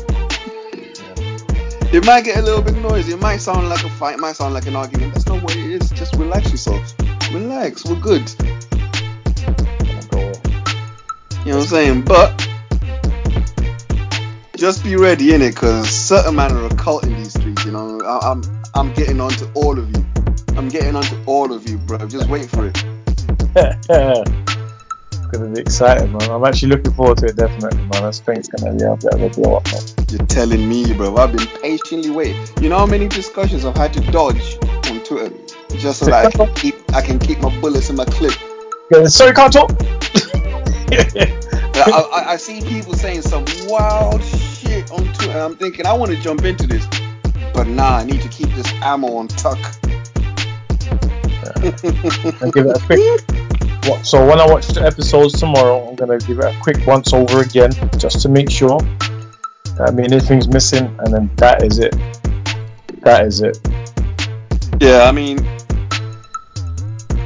It might get a little bit noisy. It might sound like a fight. It might sound like an argument. That's not what it is. Just relax yourself. Relax. We're good. You know what I'm saying? But just be ready in it, cause certain man are a cult in these streets. You know, I, I'm I'm getting on to all of you. I'm getting on to all of you, bro. Just wait for it. it's gonna be exciting, man. I'm actually looking forward to it, definitely, man. I think it's gonna be a bit of a blow up, man. You're telling me, bro. I've been patiently waiting. You know how many discussions I've had to dodge on Twitter just so that I can keep I can keep my bullets in my clip. Yeah, Sorry, can't talk. I, I, I see people saying some wild shit on Twitter. I'm thinking I want to jump into this, but nah, I need to keep this ammo on tuck. And give it a quick. What, so when I watch the episodes tomorrow, I'm gonna give it a quick once over again, just to make sure. I mean, anything's missing, and then that is it. That is it. Yeah, I mean,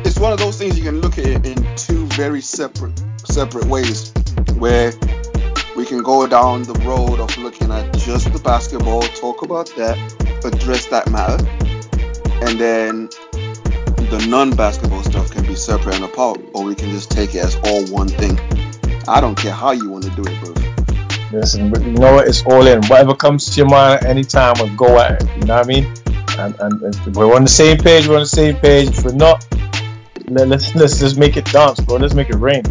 it's one of those things you can look at it in two very separate separate ways, where we can go down the road of looking at just the basketball, talk about that, address that matter, and then the non-basketball stuff can be separate and apart, or we can just take it as all one thing. I don't care how you want to do it, bro. Listen, but you know what? It's all in. Whatever comes to your mind at any time, we'll go at it. You know what I mean? And, and, and we're on the same page. We're on the same page. If we're not, let, let's let's just make it dance, bro. Let's make it rain.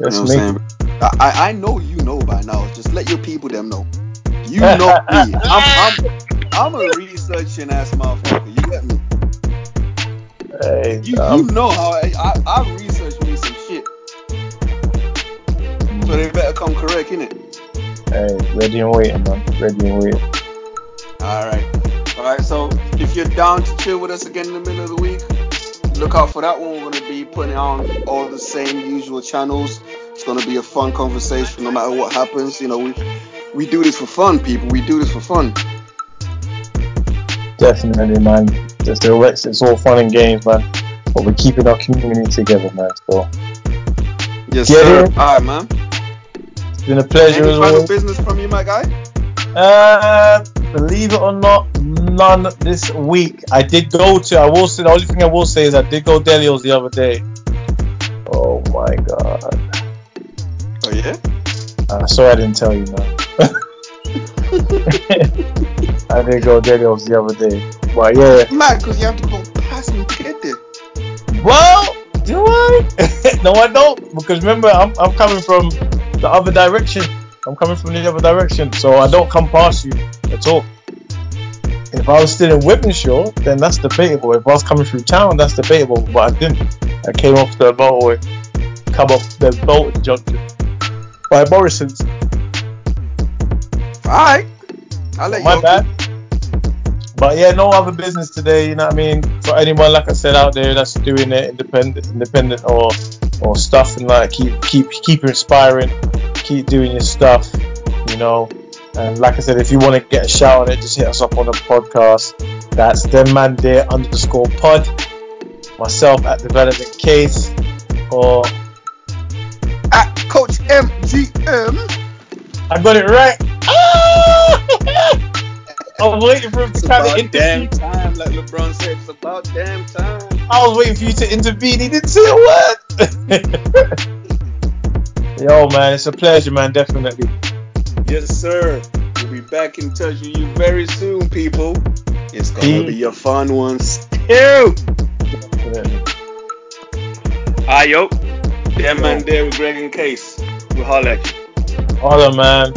Let's You know what make I'm saying? I, I I know you know by now. Just let your people them know. You know me. I'm I'm I'm a researching ass motherfucker. You get me? Hey, You um, you know how I I, I research me some shit. So they better come correct, innit? hey, ready and waiting, man. Ready and waiting. Alright. Alright, so if you're down to chill with us again in the middle of the week, look out for that one. We're gonna be putting on all the same usual channels. It's gonna be a fun conversation no matter what happens. You know, we we do this for fun, people. We do this for fun. Definitely, man. The Rex, it's all fun and games, man. But we're keeping our community together, man. So Yes, Get sir. it? Alright, man. it's been a pleasure Any final business from you, my guy? Uh, believe it or not, none this week. I did go to. I will say the only thing I will say is I did go Delio's the other day. Oh my god! Oh yeah. Uh, sorry I didn't tell you, man. I did go Delio's the other day. But yeah. Mad, because you have to go past me to get there. Well, do I? no, I don't. Because remember, I'm, I'm coming from the other direction. I'm coming from the other direction, so I don't come past you at all. If I was still in Wythenshawe, then that's debatable. If I was coming through town, that's debatable. But I didn't. I came off the motorway, come off the Bolton junction by Morrison's. Alright. I'll let My you bad. But yeah, no other business today. You know what I mean? For anyone, like I said, out there that's doing it independent, independent or or stuff, and like keep keep keep inspiring, keep doing your stuff. You know, and like I said, if you want to get a shout on it, just hit us up on the podcast. That's them man underscore pod. Myself at development case or At Coach MGM. I got it right. Ah! I was waiting for him to kind of damn intervene. time, like LeBron said. It's about damn time. I was waiting for you to intervene. He didn't say a word. Yo, man, it's a pleasure, man. Definitely. Yes, sir. We'll be back in touch with you very soon, people. It's gonna be a fun one still. Definitely. Ayo. Them man there with Greg and Case. We'll holler at you. Holla, man.